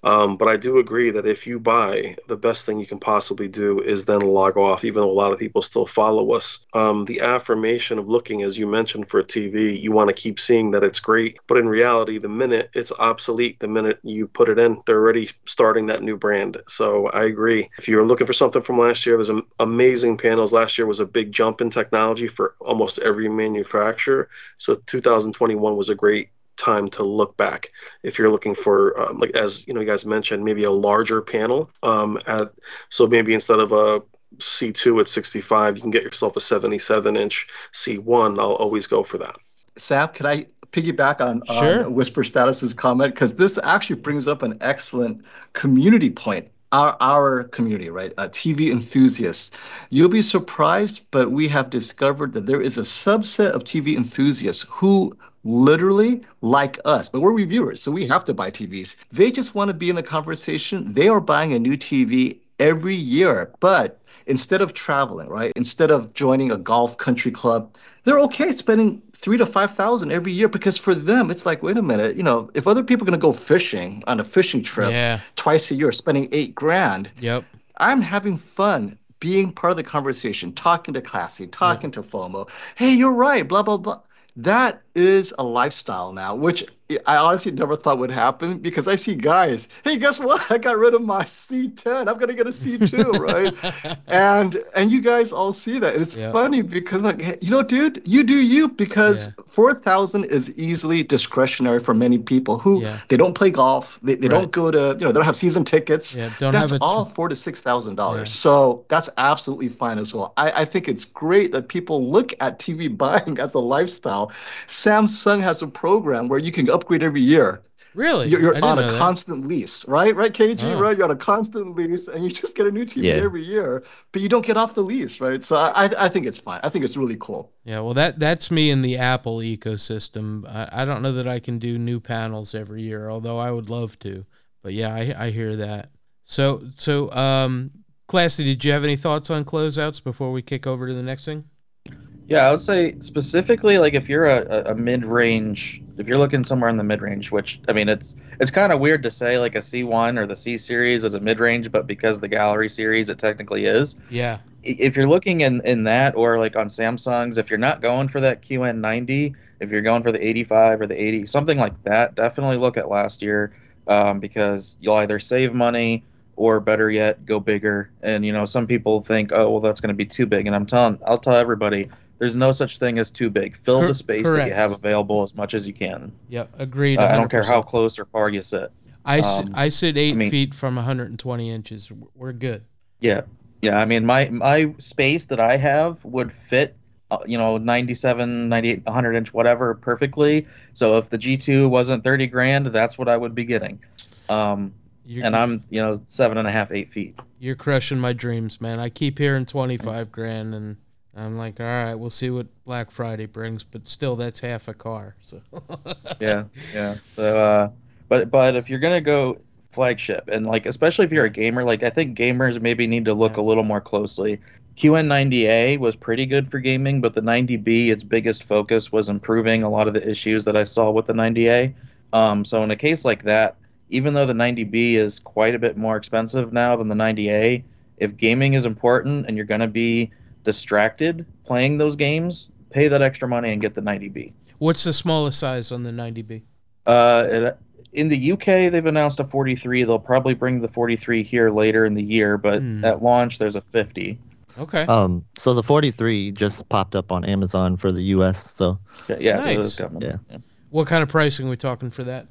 Um, but I do agree that if you buy, the best thing you can possibly do is then log off, even though a lot of people still follow us. Um, the affirmation of looking, as you mentioned, for a TV, you want to keep seeing that it's great. But in reality, the minute it's obsolete, the minute you put it in, they're already starting that new brand. So I agree. If you're looking for something from last year, there's amazing panels. Last year was a big jump in technology for almost every manufacturer. So 2021 was a great time to look back if you're looking for um, like as you know you guys mentioned maybe a larger panel um, at so maybe instead of a c2 at 65 you can get yourself a 77 inch c1 i'll always go for that sam can i piggyback on, sure. on Whisper Status's comment because this actually brings up an excellent community point our, our community, right? Uh, TV enthusiasts. You'll be surprised, but we have discovered that there is a subset of TV enthusiasts who literally like us, but we're reviewers, so we have to buy TVs. They just want to be in the conversation. They are buying a new TV every year, but instead of traveling, right? Instead of joining a golf country club, they're okay spending three to five thousand every year because for them it's like, wait a minute, you know, if other people are gonna go fishing on a fishing trip yeah. twice a year, spending eight grand. Yep. I'm having fun being part of the conversation, talking to Classy, talking to FOMO. Hey, you're right, blah blah blah that is a lifestyle now, which I honestly never thought would happen because I see guys, hey, guess what? I got rid of my C10. I'm gonna get a C2, right? and and you guys all see that. And it's yep. funny because like, hey, you know, dude, you do you because yeah. four thousand is easily discretionary for many people who yeah. they don't play golf, they, they right. don't go to, you know, they don't have season tickets. Yeah, don't that's have all four to six thousand yeah. dollars. So that's absolutely fine as well. I, I think it's great that people look at TV buying as a lifestyle. Samsung has a program where you can upgrade every year. Really? You're, you're on a that. constant lease, right? Right, KG, oh. right? You're on a constant lease and you just get a new TV yeah. every year, but you don't get off the lease, right? So I, I think it's fine. I think it's really cool. Yeah, well, that that's me in the Apple ecosystem. I, I don't know that I can do new panels every year, although I would love to. But yeah, I, I hear that. So, so, um, Classy, did you have any thoughts on closeouts before we kick over to the next thing? Yeah, I would say specifically like if you're a, a mid range, if you're looking somewhere in the mid range, which I mean it's it's kind of weird to say like a C1 or the C series is a mid range, but because the gallery series it technically is. Yeah. If you're looking in in that or like on Samsung's, if you're not going for that QN90, if you're going for the 85 or the 80, something like that, definitely look at last year um, because you'll either save money or better yet, go bigger. And you know, some people think, oh well, that's going to be too big, and I'm telling, I'll tell everybody there's no such thing as too big. Fill Cor- the space correct. that you have available as much as you can. Yep, agreed. Uh, I don't care how close or far you sit. I, um, I sit eight I mean, feet from 120 inches. We're good. Yeah, yeah. I mean, my my space that I have would fit, uh, you know, 97, 98, 100 inch, whatever, perfectly. So if the G2 wasn't 30 grand, that's what I would be getting. Um, you're, and I'm, you know, seven and a half, eight feet. You're crushing my dreams, man. I keep hearing 25 grand and I'm like, all right, we'll see what Black Friday brings, but still, that's half a car. So yeah, yeah. So, uh, but but if you're gonna go flagship, and like especially if you're a gamer, like I think gamers maybe need to look a little more closely. QN90A was pretty good for gaming, but the 90B, its biggest focus was improving a lot of the issues that I saw with the 90A. Um, so in a case like that, even though the 90B is quite a bit more expensive now than the 90A, if gaming is important and you're going to be distracted playing those games, pay that extra money and get the 90B. What's the smallest size on the 90B? Uh, in the UK, they've announced a 43. They'll probably bring the 43 here later in the year, but Hmm. at launch, there's a 50. Okay. Um, so the 43 just popped up on Amazon for the U.S. So Yeah, yeah Nice. it's coming. Yeah. what kind of pricing are we talking for that?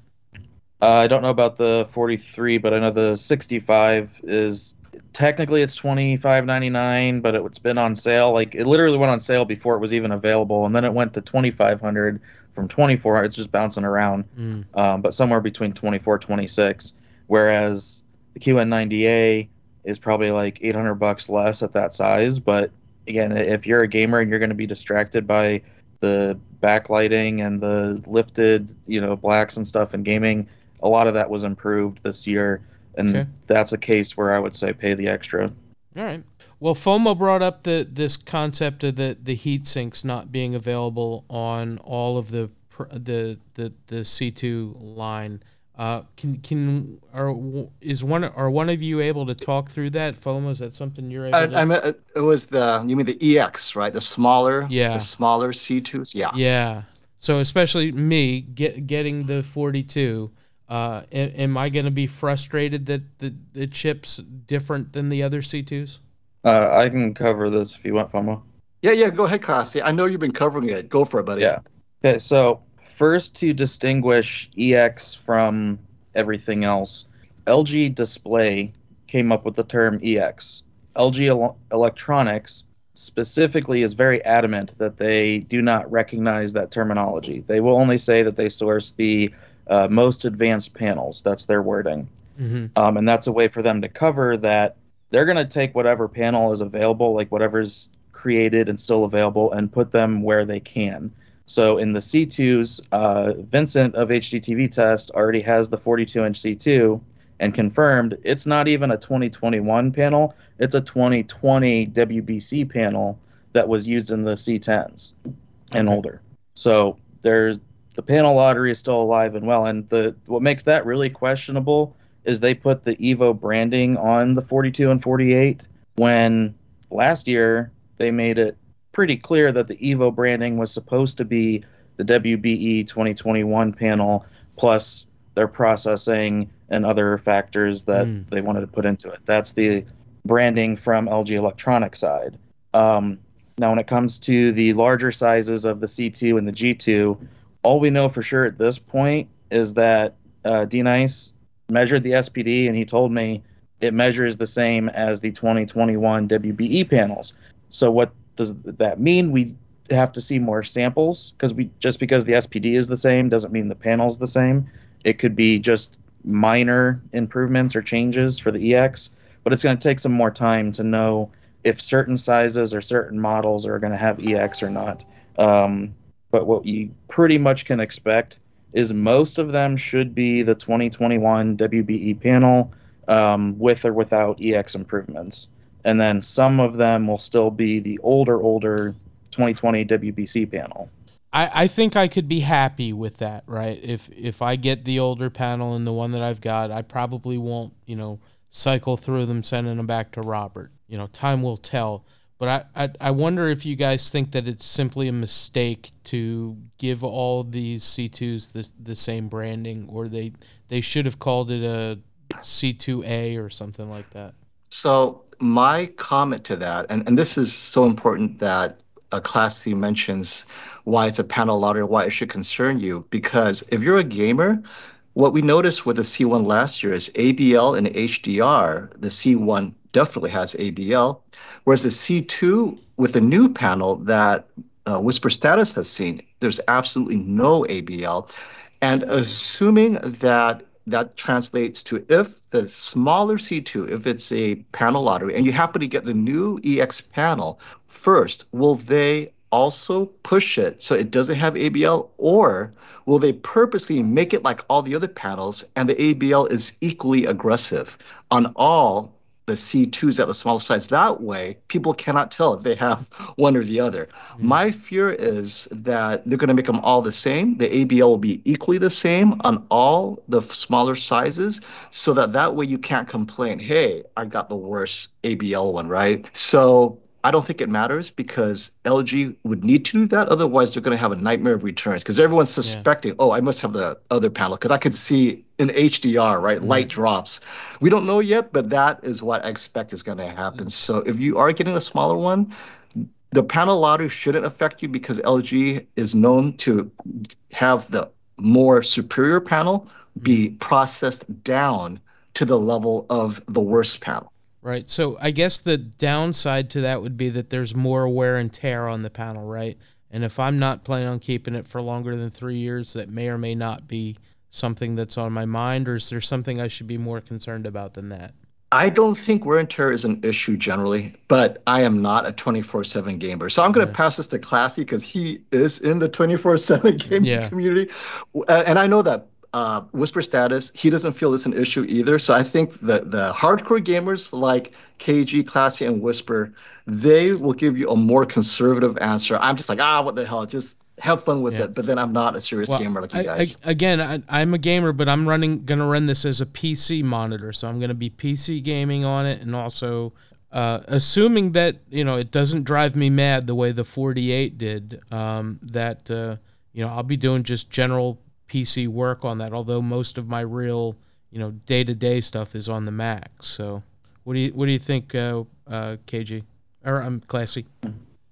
Uh, I don't know about the 43, but I know the 65 is technically it's 25.99, but it's been on sale. Like it literally went on sale before it was even available, and then it went to 2500 from 24. It's just bouncing around, Mm. um, but somewhere between 24 26. Whereas the QN90A is probably like 800 bucks less at that size. But again, if you're a gamer and you're going to be distracted by the backlighting and the lifted, you know, blacks and stuff in gaming, a lot of that was improved this year, and Okay. that's a case where I would say pay the extra. All right. Well, FOMO brought up the this concept of the the heat sinks not being available on all of the the the the C2 line. Uh, can can are is one are one of you able to talk through that? FOMO is that something you're able I, to? I mean, it it was the you mean the EX, right? The smaller, Yeah. the smaller C2s. Yeah. Yeah. So especially me get getting the 42. Uh, am I going to be frustrated that the the chips different than the other C2s? Uh, I can cover this if you want, FOMO. Yeah, yeah. Go ahead, Classy. I know you've been covering it. Go for it, buddy. Yeah. Okay, so first to distinguish EX from everything else, LG Display came up with the term EX. LG El- Electronics specifically is very adamant that they do not recognize that terminology. They will only say that they source the uh, most advanced panels. That's their wording. Mm-hmm. Um, and that's a way for them to cover that they're going to take whatever panel is available, like whatever's created and still available, and put them where they can. So in the C2s, uh, Vincent of HDTV Test already has the 42 inch C2 and confirmed it's not even a 2021 panel, it's a 2020 WBC panel that was used in the C10s and Okay. older. So there's the panel lottery is still alive and well. And the what makes that really questionable is they put the Evo branding on the 42 and 48 when last year they made it pretty clear that the Evo branding was supposed to be the WBE 2021 panel plus their processing and other factors that Mm. they wanted to put into it. That's the branding from LG Electronic side. Um, now, when it comes to the larger sizes of the C2 and the G2, all we know for sure at this point is that uh, D-Nice measured the SPD and he told me it measures the same as the 2021 WBE panels. So what does that mean? We have to see more samples because we just because the SPD is the same doesn't mean the panel's the same. It could be just minor improvements or changes for the EX, but it's going to take some more time to know if certain sizes or certain models are going to have EX or not. Um, but what you pretty much can expect is most of them should be the 2021 WBE panel um, with or without EX improvements. And then some of them will still be the older, older 2020 WBC panel. I, I think I could be happy with that, right? If if I get the older panel and the one that I've got, I probably won't, you know, cycle through them, sending them back to Robert. You know, time will tell. But I, I, I wonder if you guys think that it's simply a mistake to give all these C2s the, the same branding, or they they should have called it a C2A or something like that. So my comment to that, and, and this is so important that uh, Classy mentions why it's a panel lottery, why it should concern you, because if you're a gamer, what we noticed with the C1 last year is ABL and HDR. The C1 definitely has ABL, whereas the C2 with the new panel that uh, Whisper Status has seen, there's absolutely no ABL. And assuming that that translates to if the smaller C2, if it's a panel lottery, and you happen to get the new EX panel first, will they also push it so it doesn't have ABL, or will they purposely make it like all the other panels and the ABL is equally aggressive on all the C2s at the small size. That way, people cannot tell if they have one or the other. Mm-hmm. My fear is that they're going to make them all the same. The ABL will be equally the same on all the smaller sizes, so that that way you can't complain, hey, I got the worst ABL one, right? So I don't think it matters because LG would need to do that. Otherwise, they're going to have a nightmare of returns because everyone's suspecting, yeah. oh, I must have the other panel because I could see in HDR, right, mm-hmm. light drops. We don't know yet, but that is what I expect is going to happen. So if you are getting a smaller one, the panel lottery shouldn't affect you because LG is known to have the more superior panel be mm-hmm. processed down to the level of the worst panel. Right. So I guess the downside to that would be that there's more wear and tear on the panel, right? And if I'm not planning on keeping it for longer than three years, that may or may not be something that's on my mind, or is there something I should be more concerned about than that? I don't think wear and tear is an issue generally, but I am not a 24 7 gamer. So I'm going to yeah. pass this to Classy because he is in the 24 7 gaming yeah. community. Uh, and I know that uh, Whisper Status, he doesn't feel it's an issue either. So I think that the hardcore gamers like KG, Classy, and Whisper, they will give you a more conservative answer. I'm just like, ah, what the hell? Just have fun with yeah. it. But then I'm not a serious well, gamer like you guys. I, again, I, am a gamer, but I'm running, gonna run this as a PC monitor, so I'm gonna be PC gaming on it, and also. Uh, assuming that you know it doesn't drive me mad the way the 48 did, um, that uh, you know I'll be doing just general PC work on that. Although most of my real, you know, day to day stuff is on the Mac. So, what do you what do you think, uh, uh, KG? Or I'm um, classy.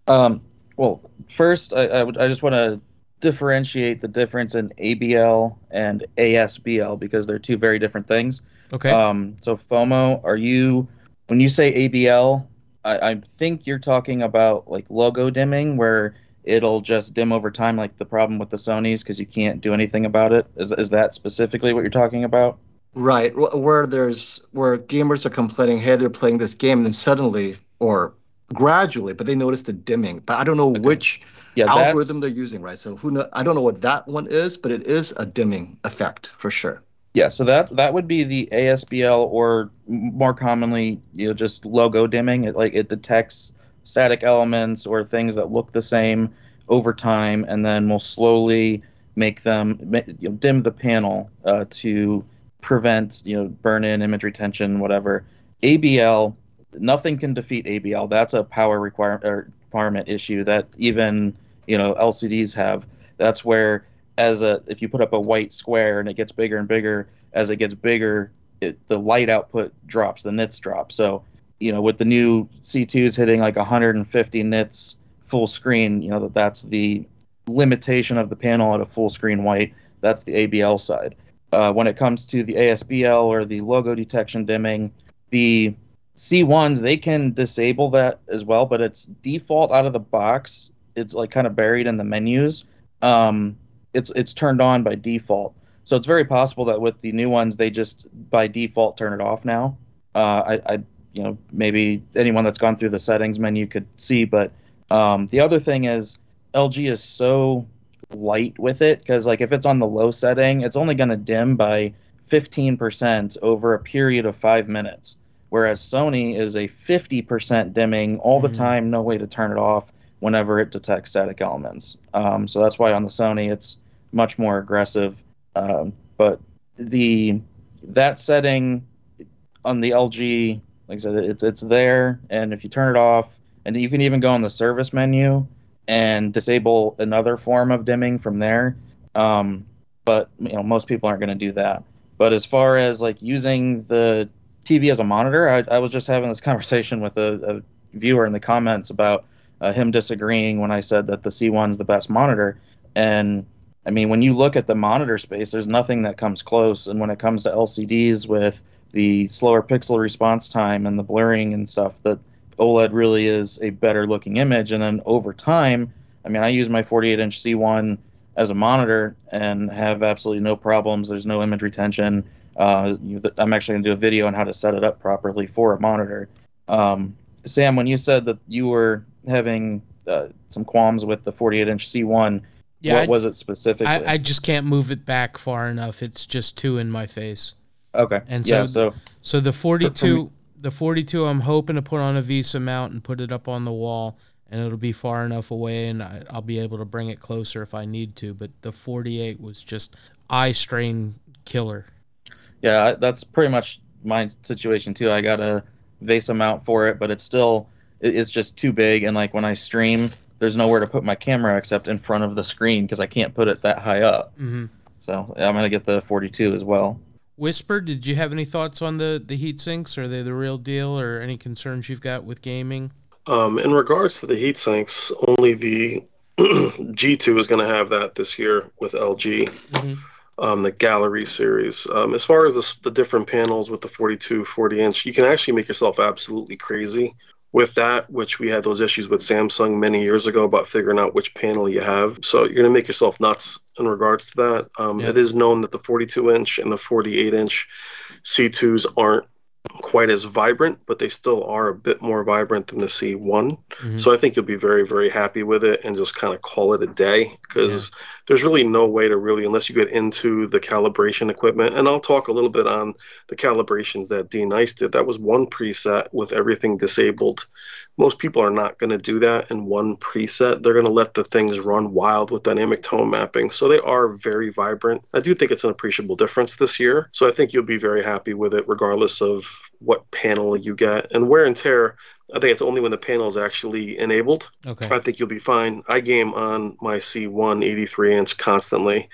Um. Well, first, I I, would, I just want to differentiate the difference in ABL and ASBL because they're two very different things. Okay. Um. So FOMO, are you when you say ABL? I, I think you're talking about like logo dimming, where it'll just dim over time, like the problem with the Sony's, because you can't do anything about it. Is is that specifically what you're talking about? Right, where there's where gamers are complaining, hey, they're playing this game, and then suddenly or gradually, but they notice the dimming. But I don't know okay. which yeah, algorithm they're using, right? So who know, I don't know what that one is, but it is a dimming effect for sure. Yeah, so that that would be the ASBL, or more commonly, you know, just logo dimming. It like it detects static elements or things that look the same over time, and then we'll slowly make them you know, dim the panel uh, to prevent you know burn in image retention whatever. Abl nothing can defeat abl that's a power require, requirement issue that even you know lcds have. That's where as a if you put up a white square and it gets bigger and bigger as it gets bigger it, the light output drops the nits drop. So you know, with the new C2s hitting like 150 nits full screen, you know, that that's the limitation of the panel at a full screen white. That's the ABL side. Uh, when it comes to the ASBL or the logo detection dimming, the C1s they can disable that as well, but it's default out of the box. It's like kind of buried in the menus. Um, it's it's turned on by default. So it's very possible that with the new ones they just by default turn it off now. Uh, I, I you know maybe anyone that's gone through the settings menu could see. But um, the other thing is LG is so light with it because like if it's on the low setting, it's only going to dim by 15% over a period of five minutes. Whereas Sony is a 50% dimming all the mm-hmm. time, no way to turn it off whenever it detects static elements. Um, so that's why on the Sony it's much more aggressive. Um, but the that setting on the LG like I said, it's it's there, and if you turn it off, and you can even go in the service menu and disable another form of dimming from there. Um, but you know, most people aren't going to do that. But as far as like using the TV as a monitor, I, I was just having this conversation with a, a viewer in the comments about uh, him disagreeing when I said that the C1 is the best monitor. And I mean, when you look at the monitor space, there's nothing that comes close. And when it comes to LCDs with the slower pixel response time and the blurring and stuff that OLED really is a better looking image. And then over time, I mean, I use my 48 inch C1 as a monitor and have absolutely no problems. There's no image retention. Uh, I'm actually going to do a video on how to set it up properly for a monitor. Um, Sam, when you said that you were having uh, some qualms with the 48 inch C1. Yeah, what I, was it specifically? I, I just can't move it back far enough. It's just too in my face. Okay. and yeah, so- so So the For- for 42, the 42, I'm hoping to put on a VESA mount and put it up on the wall, and it'll be far enough away, and I, I'll be able to bring it closer if I need to. But the 48 was just eye strain killer. Yeah, that's pretty much my situation too. I got a VESA mount for it, but it's still it's just too big. And like when I stream, there's nowhere to put my camera except in front of the screen because I can't put it that high up. hmm So I'm gonna get the 42 as well. Whisper, did you have any thoughts on the the heat sinks? Are they the real deal, or any concerns you've got with gaming? Um, in regards to the heat sinks, only the G2 is going to have that this year with LG, Mhm. um, the Gallery series. Um, as far as the, the different panels with the 42, 40 inch, you can actually make yourself absolutely crazy with that, which we had those issues with Samsung many years ago about figuring out which panel you have. So you're going to make yourself nuts in regards to that. Um, Yeah. It is known that the 42 inch and the 48 inch C2s aren't quite as vibrant, but they still are a bit more vibrant than the C1. Mhm. So I think you'll be very, very happy with it and just kind of call it a day because there's really no way to really, unless you get into the calibration equipment. And I'll talk a little bit on the calibrations that D Nice did. That was one preset with everything disabled. Most people are not going to do that in one preset. They're going to let the things run wild with dynamic tone mapping. So they are very vibrant. I do think it's an appreciable difference this year. So I think you'll be very happy with it, regardless of what panel you get. And wear and tear, I think it's only when the panel is actually enabled. Okay. I think you'll be fine. I game on my C1 83 inch constantly.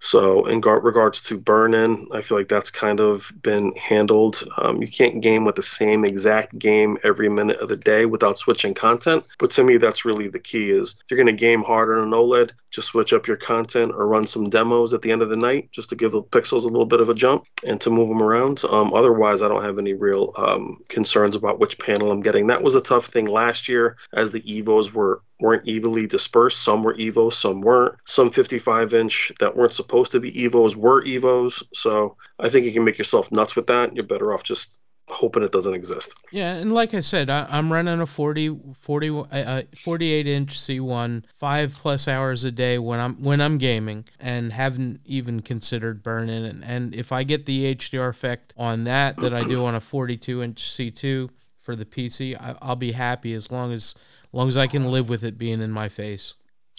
So, in gar- regards to burn in, I feel like that's kind of been handled. Um, you can't game with the same exact game every minute of the day without switching content. But to me, that's really the key is if you're going to game harder on OLED, just switch up your content or run some demos at the end of the night just to give the pixels a little bit of a jump and to move them around. Um, otherwise, I don't have any real um, concerns about which panel I'm getting. That was a tough thing last year as the Evos were weren't evenly dispersed. Some were Evo, some weren't. Some 55 inch that weren't supposed to be Evos were Evos. So I think you can make yourself nuts with that. You're better off just hoping it doesn't exist. Yeah, and like I said, I, I'm running a 40, 40 uh, uh, 48 inch C1, five plus hours a day when I'm when I'm gaming, and haven't even considered burning. And, and if I get the HDR effect on that that I do on a 42 inch C2 for the PC, I, I'll be happy as long as long as I can live with it being in my face.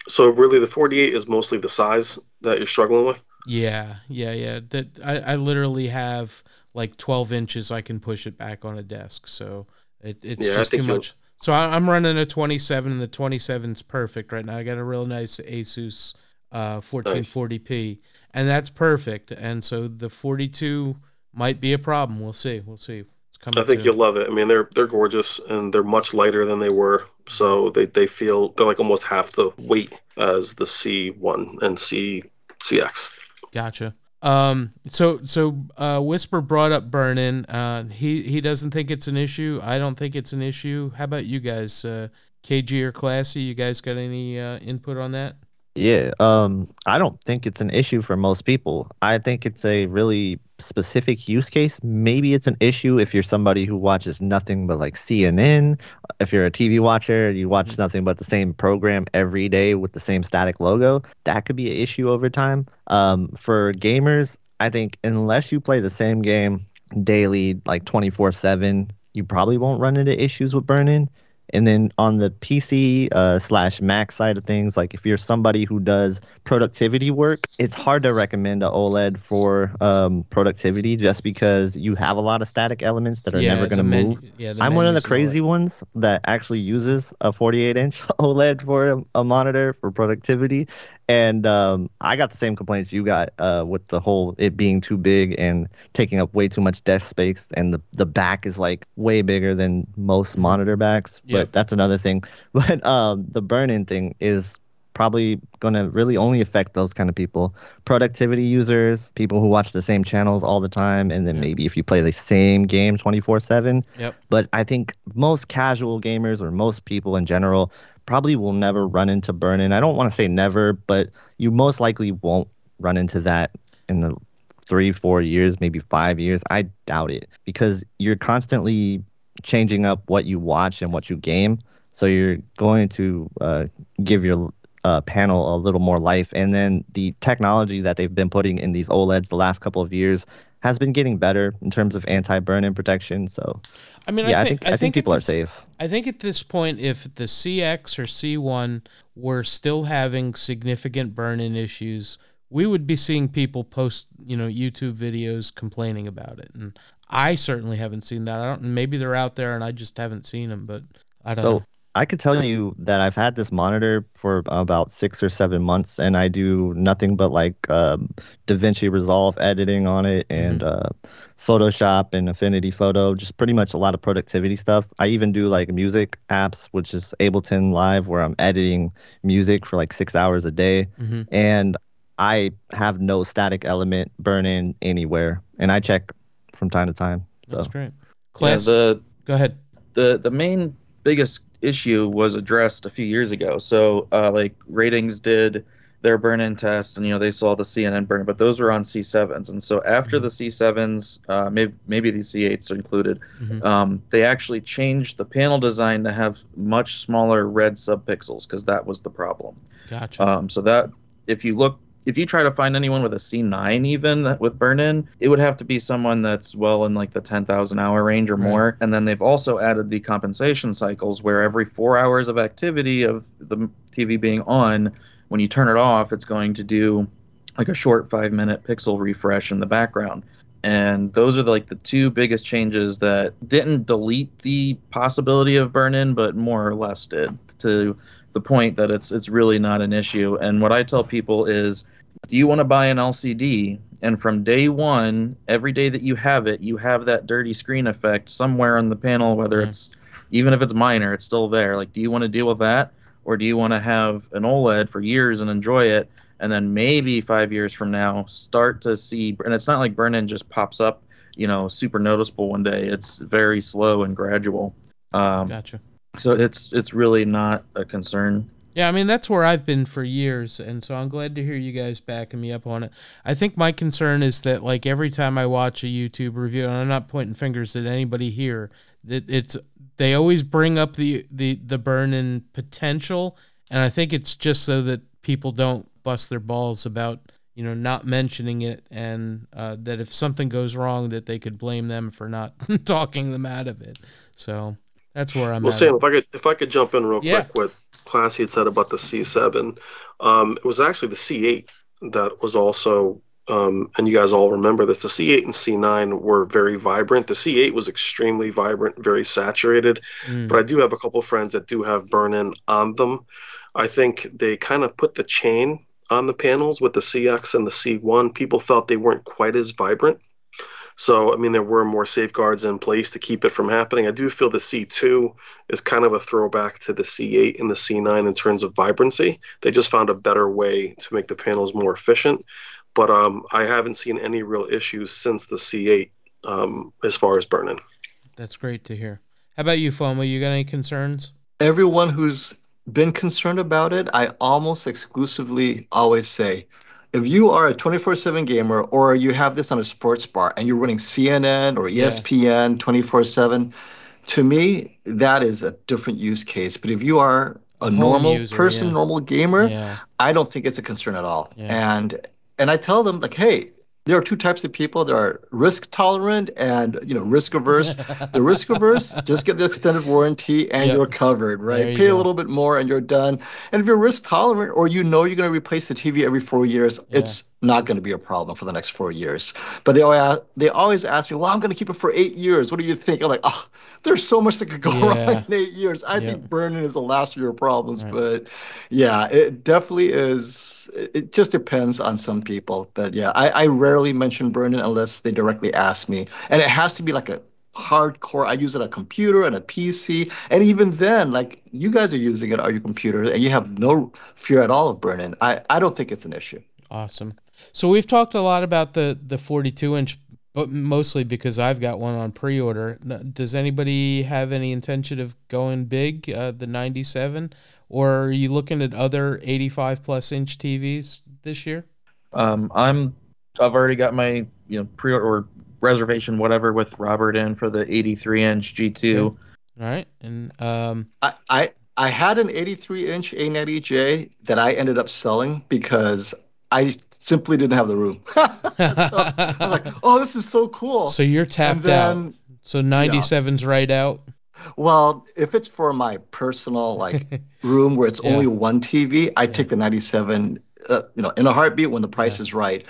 So really, the 48 is mostly the size that you're struggling with. Yeah, yeah, yeah. That I, I literally have like 12 inches I can push it back on a desk. So it, it's Yeah, just too you'll- much. So I, I'm running a 27 and the 27's perfect right now. I got a real nice Asus uh, 1440p and that's perfect. And so the 42 might be a problem. We'll see. We'll see. Coming I think you'll love it. I mean, they're they're gorgeous and they're much lighter than they were. So they, they feel they're like almost half the weight as the C1 and C CX. Gotcha. Um, so so uh, Whisper brought up burn in. Uh, he he doesn't think it's an issue. I don't think it's an issue. How about you guys? Uh, KG or Classy? You guys got any uh, input on that? Yeah, um, I don't think it's an issue for most people. I think it's a really specific use case. Maybe it's an issue if you're somebody who watches nothing but like CNN. If you're a TV watcher, you watch nothing but the same program every day with the same static logo. That could be an issue over time. Um, for gamers, I think unless you play the same game daily, like 24 7, you probably won't run into issues with burn-in. And then on the PC uh, slash Mac side of things, like if you're somebody who does productivity work, it's hard to recommend a OLED for um, productivity just because you have a lot of static elements that are never going to move. Yeah, I'm one of the menus and all crazy that. ones that actually uses a 48 inch OLED for a, a monitor for productivity. And um, I got the same complaints you got uh, with the whole it being too big and taking up way too much desk space. And the, the back is like way bigger than most monitor backs. Yep. But that's another thing. But um, the burn in thing is probably going to really only affect those kind of people productivity users people who watch the same channels all the time and then Yeah. maybe if you play the same game 24/7 Yep. but I think most casual gamers or most people in general probably will never run into burn in. I don't want to say never, but you most likely won't run into that in the three, four years, maybe five years. I doubt it because you're constantly changing up what you watch and what you game. So you're going to uh, give your uh, panel a little more life. And then the technology that they've been putting in these OLEDs the last couple of years has been getting better in terms of anti-burn-in protection. So, I mean, yeah, I think I think, at people are safe. I think at this point, if the CX or C1 were still having significant burn-in issues, we would be seeing people post, you know, YouTube videos complaining about it. And I certainly haven't seen that. I don't. Maybe they're out there, and I just haven't seen them. But I don't So know. I could tell you that I've had this monitor for about six or seven months, and I do nothing but like um, DaVinci Resolve editing on it and uh, Photoshop and Affinity Photo, just pretty much a lot of productivity stuff. I even do like music apps, which is Ableton Live, where I'm editing music for like six hours a day, Mhm. and I have no static element burn in anywhere, and I check from time to time. So. That's great. Yeah, Class, the go ahead. the the main biggest issue was addressed a few years ago. So uh, like RTINGS did their burn-in test, and you know they saw the CNN burn-in, but those were on C7s, and so after the C7s, uh, maybe maybe the C8s are included, Mhm. um, they actually changed the panel design to have much smaller red subpixels because that was the problem. Gotcha. Um, so that if you look, if you try to find anyone with a C9 even that- with burn-in, it would have to be someone that's well in like the 10,000 hour range or Right. more. And then they've also added the compensation cycles where every four hours of activity of the TV being on, when you turn it off, it's going to do like a short five minute pixel refresh in the background. And those are like the two biggest changes that didn't delete the possibility of burn in, but more or less did to the point that it's it's really not an issue. And what I tell people is, do you want to buy an LCD? And from day one, every day that you have it, you have that dirty screen effect somewhere on the panel, whether Yeah. it's even if it's minor, it's still there. Like, do you want to deal with that, or do you want to have an OLED for years and enjoy it? And then maybe five years from now, start to see, and it's not like burn-in just pops up, you know, super noticeable one day. It's very slow and gradual. Um, gotcha. So it's it's really not a concern. Yeah, I mean that's where I've been for years, and so I'm glad to hear you guys backing me up on it. I think my concern is that like every time I watch a YouTube review, and I'm not pointing fingers at anybody here, that it's they always bring up the the the burn in potential, and I think it's just so that people don't bust their balls about you know not mentioning it, and uh, that if something goes wrong, that they could blame them for not talking them out of it. So that's where I'm at. Well. Sam, if I could if I could jump in real Yeah. quick, with Classy had said about the C7, um, it was actually the C8 that was also, um, and you guys all remember this. The C8 and C9 were very vibrant. The C8 was extremely vibrant, very saturated. Mm, But I do have a couple friends that do have burn-in on them. I think they kind of put the chain on the panels with the CX and the C1. People felt they weren't quite as vibrant. So, I mean, there were more safeguards in place to keep it from happening. I do feel the C2 is kind of a throwback to the C8 and the C9 in terms of vibrancy. They just found a better way to make the panels more efficient. But um, I haven't seen any real issues since the C8 um, as far as burn-in. that's great to hear. How about you, FOMO? You got any concerns? Everyone who's been concerned about it, I almost exclusively always say, if you are a 24/7 gamer or you have this on a sports bar and you're running CNN or ESPN 24/7, to me that is a different use case. But if you are a Home normal user, person, yeah. normal gamer, Yeah. I don't think it's a concern at all. And and I tell them like, hey, there are two types of people. There are risk tolerant and you know risk averse. the risk averse, just get the extended warranty and Yep. you're covered, right? You Pay go. a little bit more and you're done. And if you're risk tolerant or you know you're going to replace the TV every four years, Yeah. it's not going to be a problem for the next four years. But they always they always ask me, well, I'm going to keep it for eight years. What do you think? I'm like, oh, there's so much that could go Yeah. wrong in eight years. I Yeah. think burning is the last of your problems, Right. but yeah, it definitely is. It just depends on some people. But yeah, I, I rarely mention burning unless they directly ask me. And it has to be like a hardcore. I use it on a computer and a PC. And even then, like you guys are using it on your computer and you have no fear at all of burning. I, I don't think it's an issue. Awesome. So we've talked a lot about the the 42 inch, but mostly because I've got one on pre-order. Does anybody have any intention of going big, uh, the 97, or are you looking at other 85 plus inch TVs this year? Um, I'm I've already got my you know pre order or reservation whatever with Robert in for the 83 inch G2. All right, and um, I, I I had an 83 inch A90J that I ended up selling because I simply didn't have the room. so I was like, oh, this is so cool. So you're tapped out. So 97's right out. Well, if it's for my personal like room where it's yeah. only one TV, I yeah. take the 97, uh, you know, in a heartbeat when the price yeah. is right.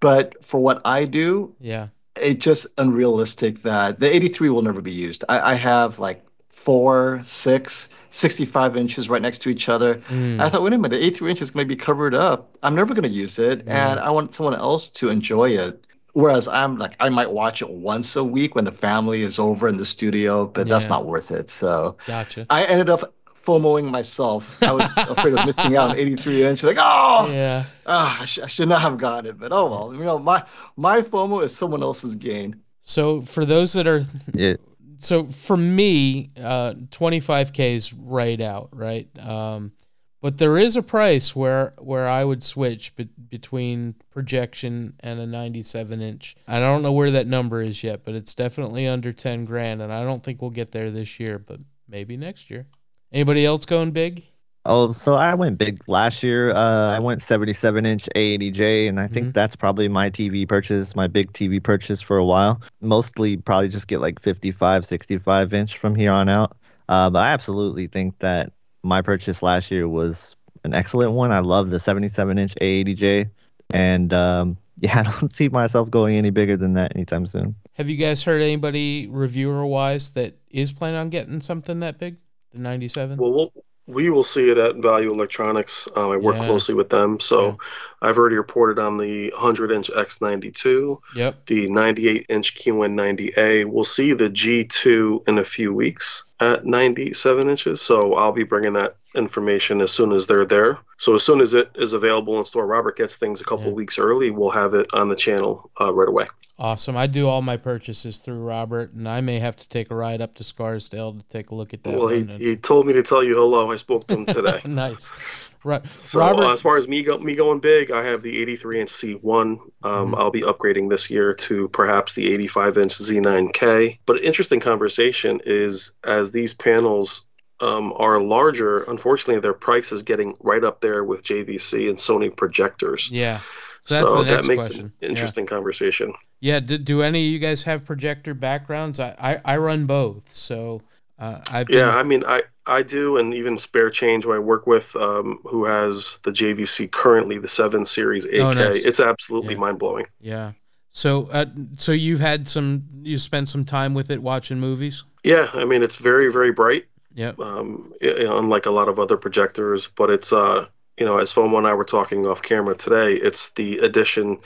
But for what I do, yeah, it's just unrealistic that the 83 will never be used. I, I have like four, six, 65 inches right next to each other. Mm. I thought, wait a minute, the 83 inch is going to be covered up. I'm never going to use it, mm. and I want someone else to enjoy it. Whereas I'm like, I might watch it once a week when the family is over in the studio, but yeah. that's not worth it. So gotcha. I ended up FOMOing myself. I was afraid of missing out on 83 inch. Like, oh, yeah, oh, I, sh- I should not have gotten it. But oh well, you know, my my FOMO is someone else's gain. So for those that are, yeah. So for me, uh, 25k is right out, right? Um, but there is a price where where I would switch be- between projection and a 97 inch. I don't know where that number is yet, but it's definitely under 10 grand, and I don't think we'll get there this year, but maybe next year. Anybody else going big? Oh, so I went big last year. Uh, I went 77 inch A80J, and I think mm-hmm. that's probably my TV purchase, my big TV purchase for a while. Mostly probably just get like 55, 65 inch from here on out. Uh, but I absolutely think that my purchase last year was an excellent one. I love the 77 inch A80J, and um, yeah, I don't see myself going any bigger than that anytime soon. Have you guys heard anybody reviewer wise that is planning on getting something that big? The 97? Well, we'll we will see it at Value Electronics. Um, I work yeah. closely with them, so yeah. I've already reported on the 100 inch X92. Yep. The 98 inch Q190A. We'll see the G2 in a few weeks at 97 inches. So I'll be bringing that information as soon as they're there. So as soon as it is available in store, Robert gets things a couple yeah. weeks early. We'll have it on the channel uh, right away. Awesome. I do all my purchases through Robert, and I may have to take a ride up to Scarsdale to take a look at that. Well, he, he told me to tell you hello. I spoke to him today. nice. Right. So Robert, uh, as far as me go, me going big, I have the 83 inch C1. Um, mm-hmm. I'll be upgrading this year to perhaps the 85 inch Z9K. But an interesting conversation is as these panels um, are larger, unfortunately, their price is getting right up there with JVC and Sony projectors. Yeah. So, so that makes question. an interesting yeah. conversation. Yeah. Do, do, any of you guys have projector backgrounds? I, I, I run both. So uh, I've been... yeah, I mean, I, I do, and even Spare Change, who I work with, um, who has the JVC currently, the Seven Series 8K. Oh, nice. It's absolutely yeah. mind blowing. Yeah. So, uh, so you've had some, you spent some time with it watching movies. Yeah, I mean, it's very, very bright. Yeah. Um, unlike a lot of other projectors, but it's uh, you know, as Fomo and I were talking off camera today, it's the addition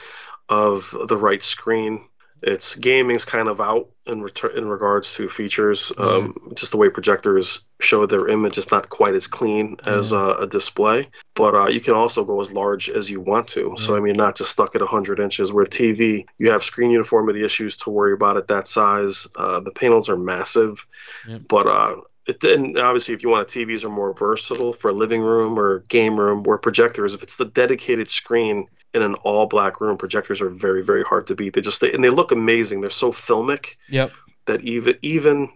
of the right screen it's gaming's kind of out in return in regards to features. Um, just the way projectors show their image is not quite as clean as uh, a display, but uh, you can also go as large as you want to. So I mean, not just stuck at 100 inches. Where TV, you have screen uniformity issues to worry about at that size. Uh, the panels are massive, but uh, it, and obviously, if you want a TVs are more versatile for a living room or game room, where projectors, if it's the dedicated screen in an all black room, projectors are very, very hard to beat. They just they, and they look amazing. They're so filmic. Yep. That even even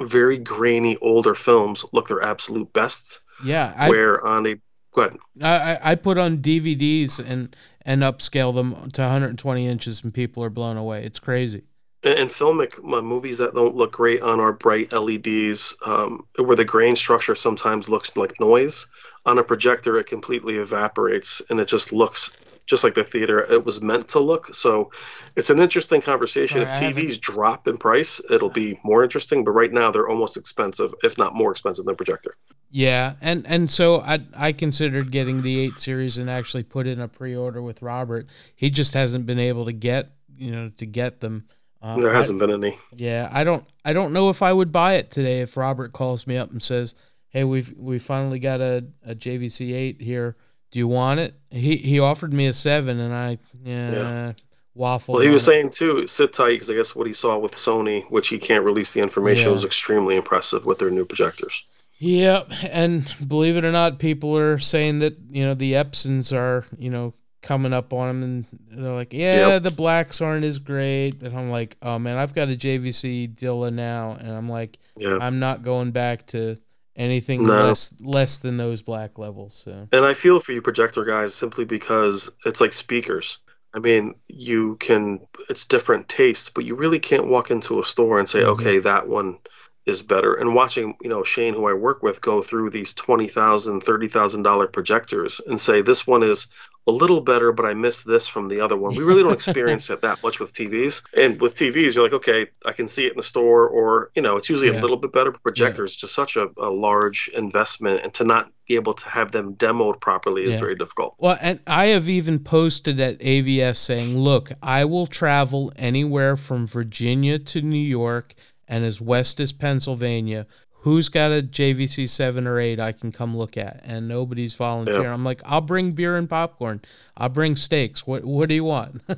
very grainy older films look their absolute best. Yeah. I, where on a go ahead. I I put on DVDs and and upscale them to 120 inches, and people are blown away. It's crazy and filmic uh, movies that don't look great on our bright LEDs, um, where the grain structure sometimes looks like noise. On a projector, it completely evaporates and it just looks just like the theater it was meant to look. So it's an interesting conversation. Sorry, if TVs drop in price, it'll be more interesting. But right now, they're almost expensive, if not more expensive than projector. Yeah, and and so I I considered getting the eight series and actually put in a pre order with Robert. He just hasn't been able to get you know to get them. Um, there hasn't I, been any. Yeah, I don't. I don't know if I would buy it today if Robert calls me up and says, "Hey, we've we finally got a, a JVC eight here. Do you want it?" He he offered me a seven, and I yeah, yeah. waffle. Well, he was it. saying too, sit tight because I guess what he saw with Sony, which he can't release the information, yeah. was extremely impressive with their new projectors. Yep, and believe it or not, people are saying that you know the Epsons are you know coming up on them and they're like, yeah, yep. the blacks aren't as great. And I'm like, oh man, I've got a JVC D-ILA now. And I'm like, yeah. I'm not going back to anything No. less less than those black levels. So And I feel for you projector guys simply because it's like speakers. I mean, you can it's different tastes, but you really can't walk into a store and say, Mhm. okay, that one is better. And watching, you know, Shane, who I work with, go through these twenty thousand, thirty thousand dollar projectors and say this one is a little better, but I missed this from the other one. We really don't experience it that much with TVs. And with TVs, you're like, okay, I can see it in the store, or you know, it's usually Yeah. a little bit better. But projectors is just such a, a large investment, and to not be able to have them demoed properly is Yeah. very difficult. Well, and I have even posted at AVS saying, look, I will travel anywhere from Virginia to New York and as west as Pennsylvania. Who's got a JVC 7 or 8 I can come look at? And nobody's volunteering. I'm like, I'll bring beer and popcorn. I'll bring steaks. What what do you want?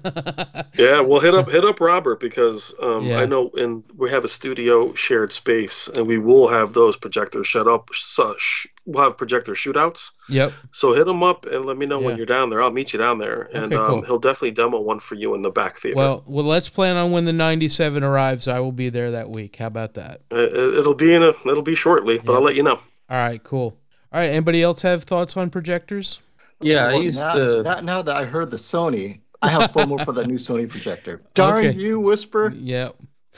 Yeah, well, hit So- up hit up Robert because um, Yeah. I know and we have a studio shared space, and we will have those projectors set up. So, sh- we'll have projector shootouts. yep. So hit him up and let me know Yeah. when you're down there. I'll meet you down there, and Okay, um, cool. he'll definitely demo one for you in the back theater. Well, well, let's plan on when the 97 arrives. I will be there that week. How about that? it, it'll be in a it'll be shortly, but Yeah. I'll let you know. All right, cool. All right, anybody else have thoughts on projectors? Yeah, I used now, to. Now, now that I heard the Sony, I have FOMO for that new Sony projector. Darn Okay. you, Whisper. Yep.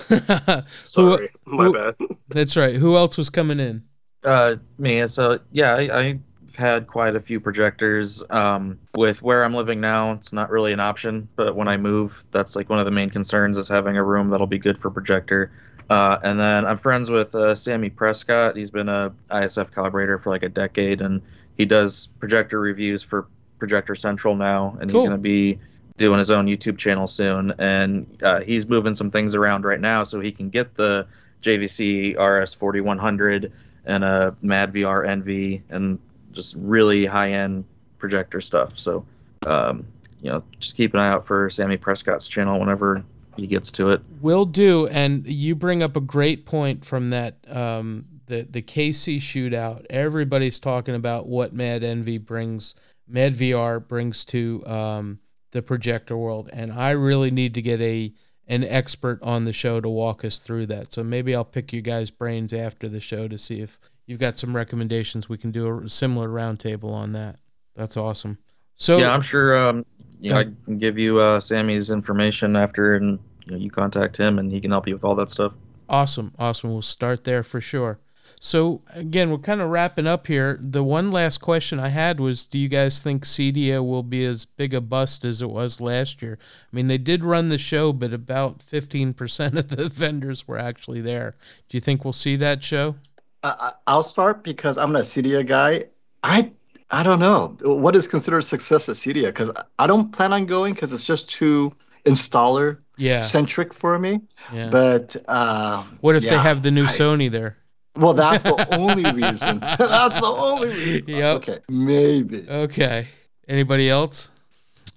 Sorry, my who- bad. That's right. Who else was coming in? Uh, me. So yeah, I, I've had quite a few projectors. Um, with where I'm living now, it's not really an option. But when I move, that's like one of the main concerns is having a room that'll be good for projector. Uh, and then I'm friends with uh, Sammy Prescott. He's been a ISF calibrator for like a decade, and he does projector reviews for Projector Central now, and Cool. he's going to be doing his own YouTube channel soon. And uh, he's moving some things around right now so he can get the JVC RS 4100 and a Mad VR Envy and just really high end projector stuff. So, um, you know, just keep an eye out for Sammy Prescott's channel whenever he gets to it. Will do. And you bring up a great point from that um, the the KC shootout. Everybody's talking about what Mad Envy brings, Mad VR brings to um, the projector world, and I really need to get a an expert on the show to walk us through that. So maybe I'll pick you guys' brains after the show to see if you've got some recommendations. We can do a similar roundtable on that. That's awesome. So yeah, I'm sure. Um, you know, I can give you uh, Sammy's information after, and you, know, you contact him, and he can help you with all that stuff. Awesome, awesome. We'll start there for sure. So again, we're kind of wrapping up here. The one last question I had was, do you guys think CEDIA will be as big a bust as it was last year? I mean, they did run the show, but about fifteen percent of the vendors were actually there. Do you think we'll see that show? I- I'll start because I'm a CEDIA guy. I I don't know what is considered success at CEDIA because I don't plan on going because it's just too installer Yeah, centric for me. yeah. But uh, what if they have the new I- Sony there? Well, that's the only reason. that's the only reason. Yep. Okay, maybe. Okay. Anybody else?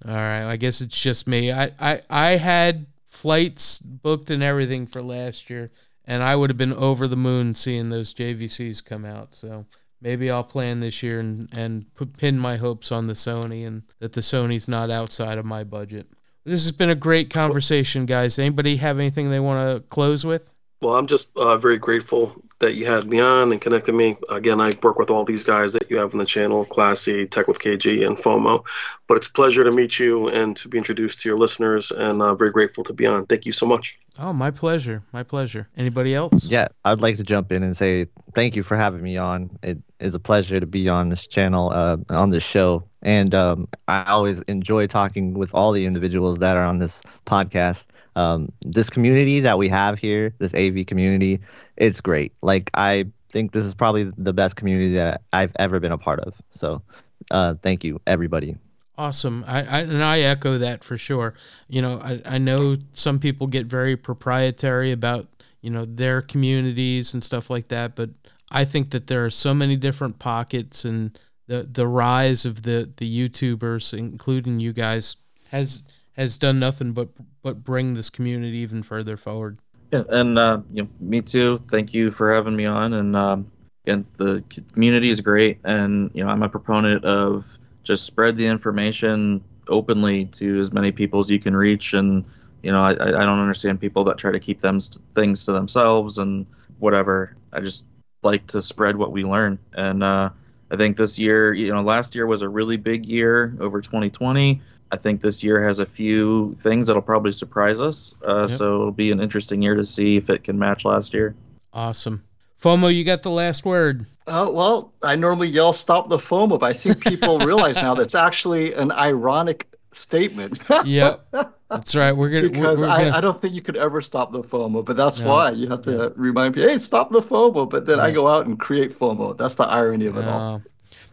All right. I guess it's just me. I, I, I had flights booked and everything for last year, and I would have been over the moon seeing those JVCs come out. So maybe I'll plan this year and, and put, pin my hopes on the Sony and that the Sony's not outside of my budget. This has been a great conversation, guys. Anybody have anything they want to close with? Well, I'm just uh, very grateful that you had me on and connected me. Again, I work with all these guys that you have on the channel, Classy, Tech with KG, and FOMO. But it's a pleasure to meet you and to be introduced to your listeners, and uh, very grateful to be on. Thank you so much. Oh, my pleasure. My pleasure. Anybody else? Yeah, I'd like to jump in and say thank you for having me on. It is a pleasure to be on this channel, uh, on this show. And um, I always enjoy talking with all the individuals that are on this podcast. Um, this community that we have here, this AV community, it's great. Like, I think this is probably the best community that I've ever been a part of. So, uh, thank you, everybody. Awesome. I, I and I echo that for sure. You know, I, I know some people get very proprietary about, you know, their communities and stuff like that, but I think that there are so many different pockets and the the rise of the the YouTubers, including you guys, has has done nothing but but bring this community even further forward. Yeah, and uh, you know, me too. Thank you for having me on. And um, and the community is great. And you know, I'm a proponent of just spread the information openly to as many people as you can reach. And you know, I, I don't understand people that try to keep them things to themselves and whatever. I just like to spread what we learn. And uh, I think this year, you know, last year was a really big year over 2020. I think this year has a few things that'll probably surprise us. Uh, Yep. So it'll be an interesting year to see if it can match last year. Awesome. FOMO, you got the last word. Oh, well, I normally yell stop the FOMO, but I think people realize now that's actually an ironic statement. Yep. That's right. We're gonna. We're, because we're I, gonna I don't think you could ever stop the FOMO, but that's No. why you have to remind people, hey, stop the FOMO. But then I go out and create FOMO. That's the irony of it all.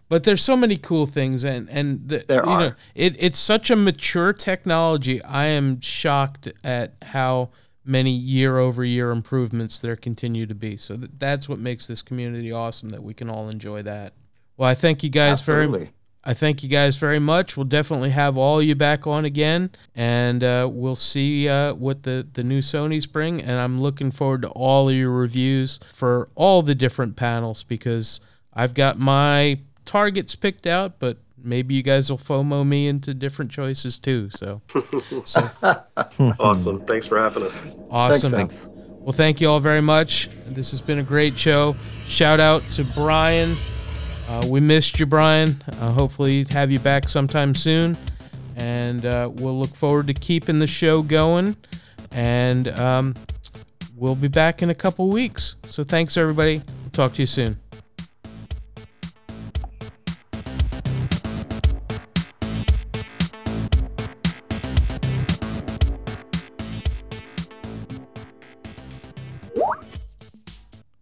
But there's so many cool things, and and the, There you know, are. it it's such a mature technology. I am shocked at how many year over year improvements there continue to be. So th- that's what makes this community awesome. That we can all enjoy that. Well, I thank you guys very. Absolutely. I thank you guys very much. We'll definitely have all you back on again, and uh, we'll see uh, what the, the new Sony's bring. And I'm looking forward to all of your reviews for all the different panels because I've got my targets picked out, but maybe you guys will FOMO me into different choices too. So, so Awesome. Thanks for having us. awesome. Sam. Thanks. Well, thank you all very much. This has been a great show. Shout out to Brian. Uh, we missed you, Brian. Uh, hopefully, have you back sometime soon. And uh, we'll look forward to keeping the show going. And um, we'll be back in a couple weeks. So, thanks, everybody. We'll talk to you soon.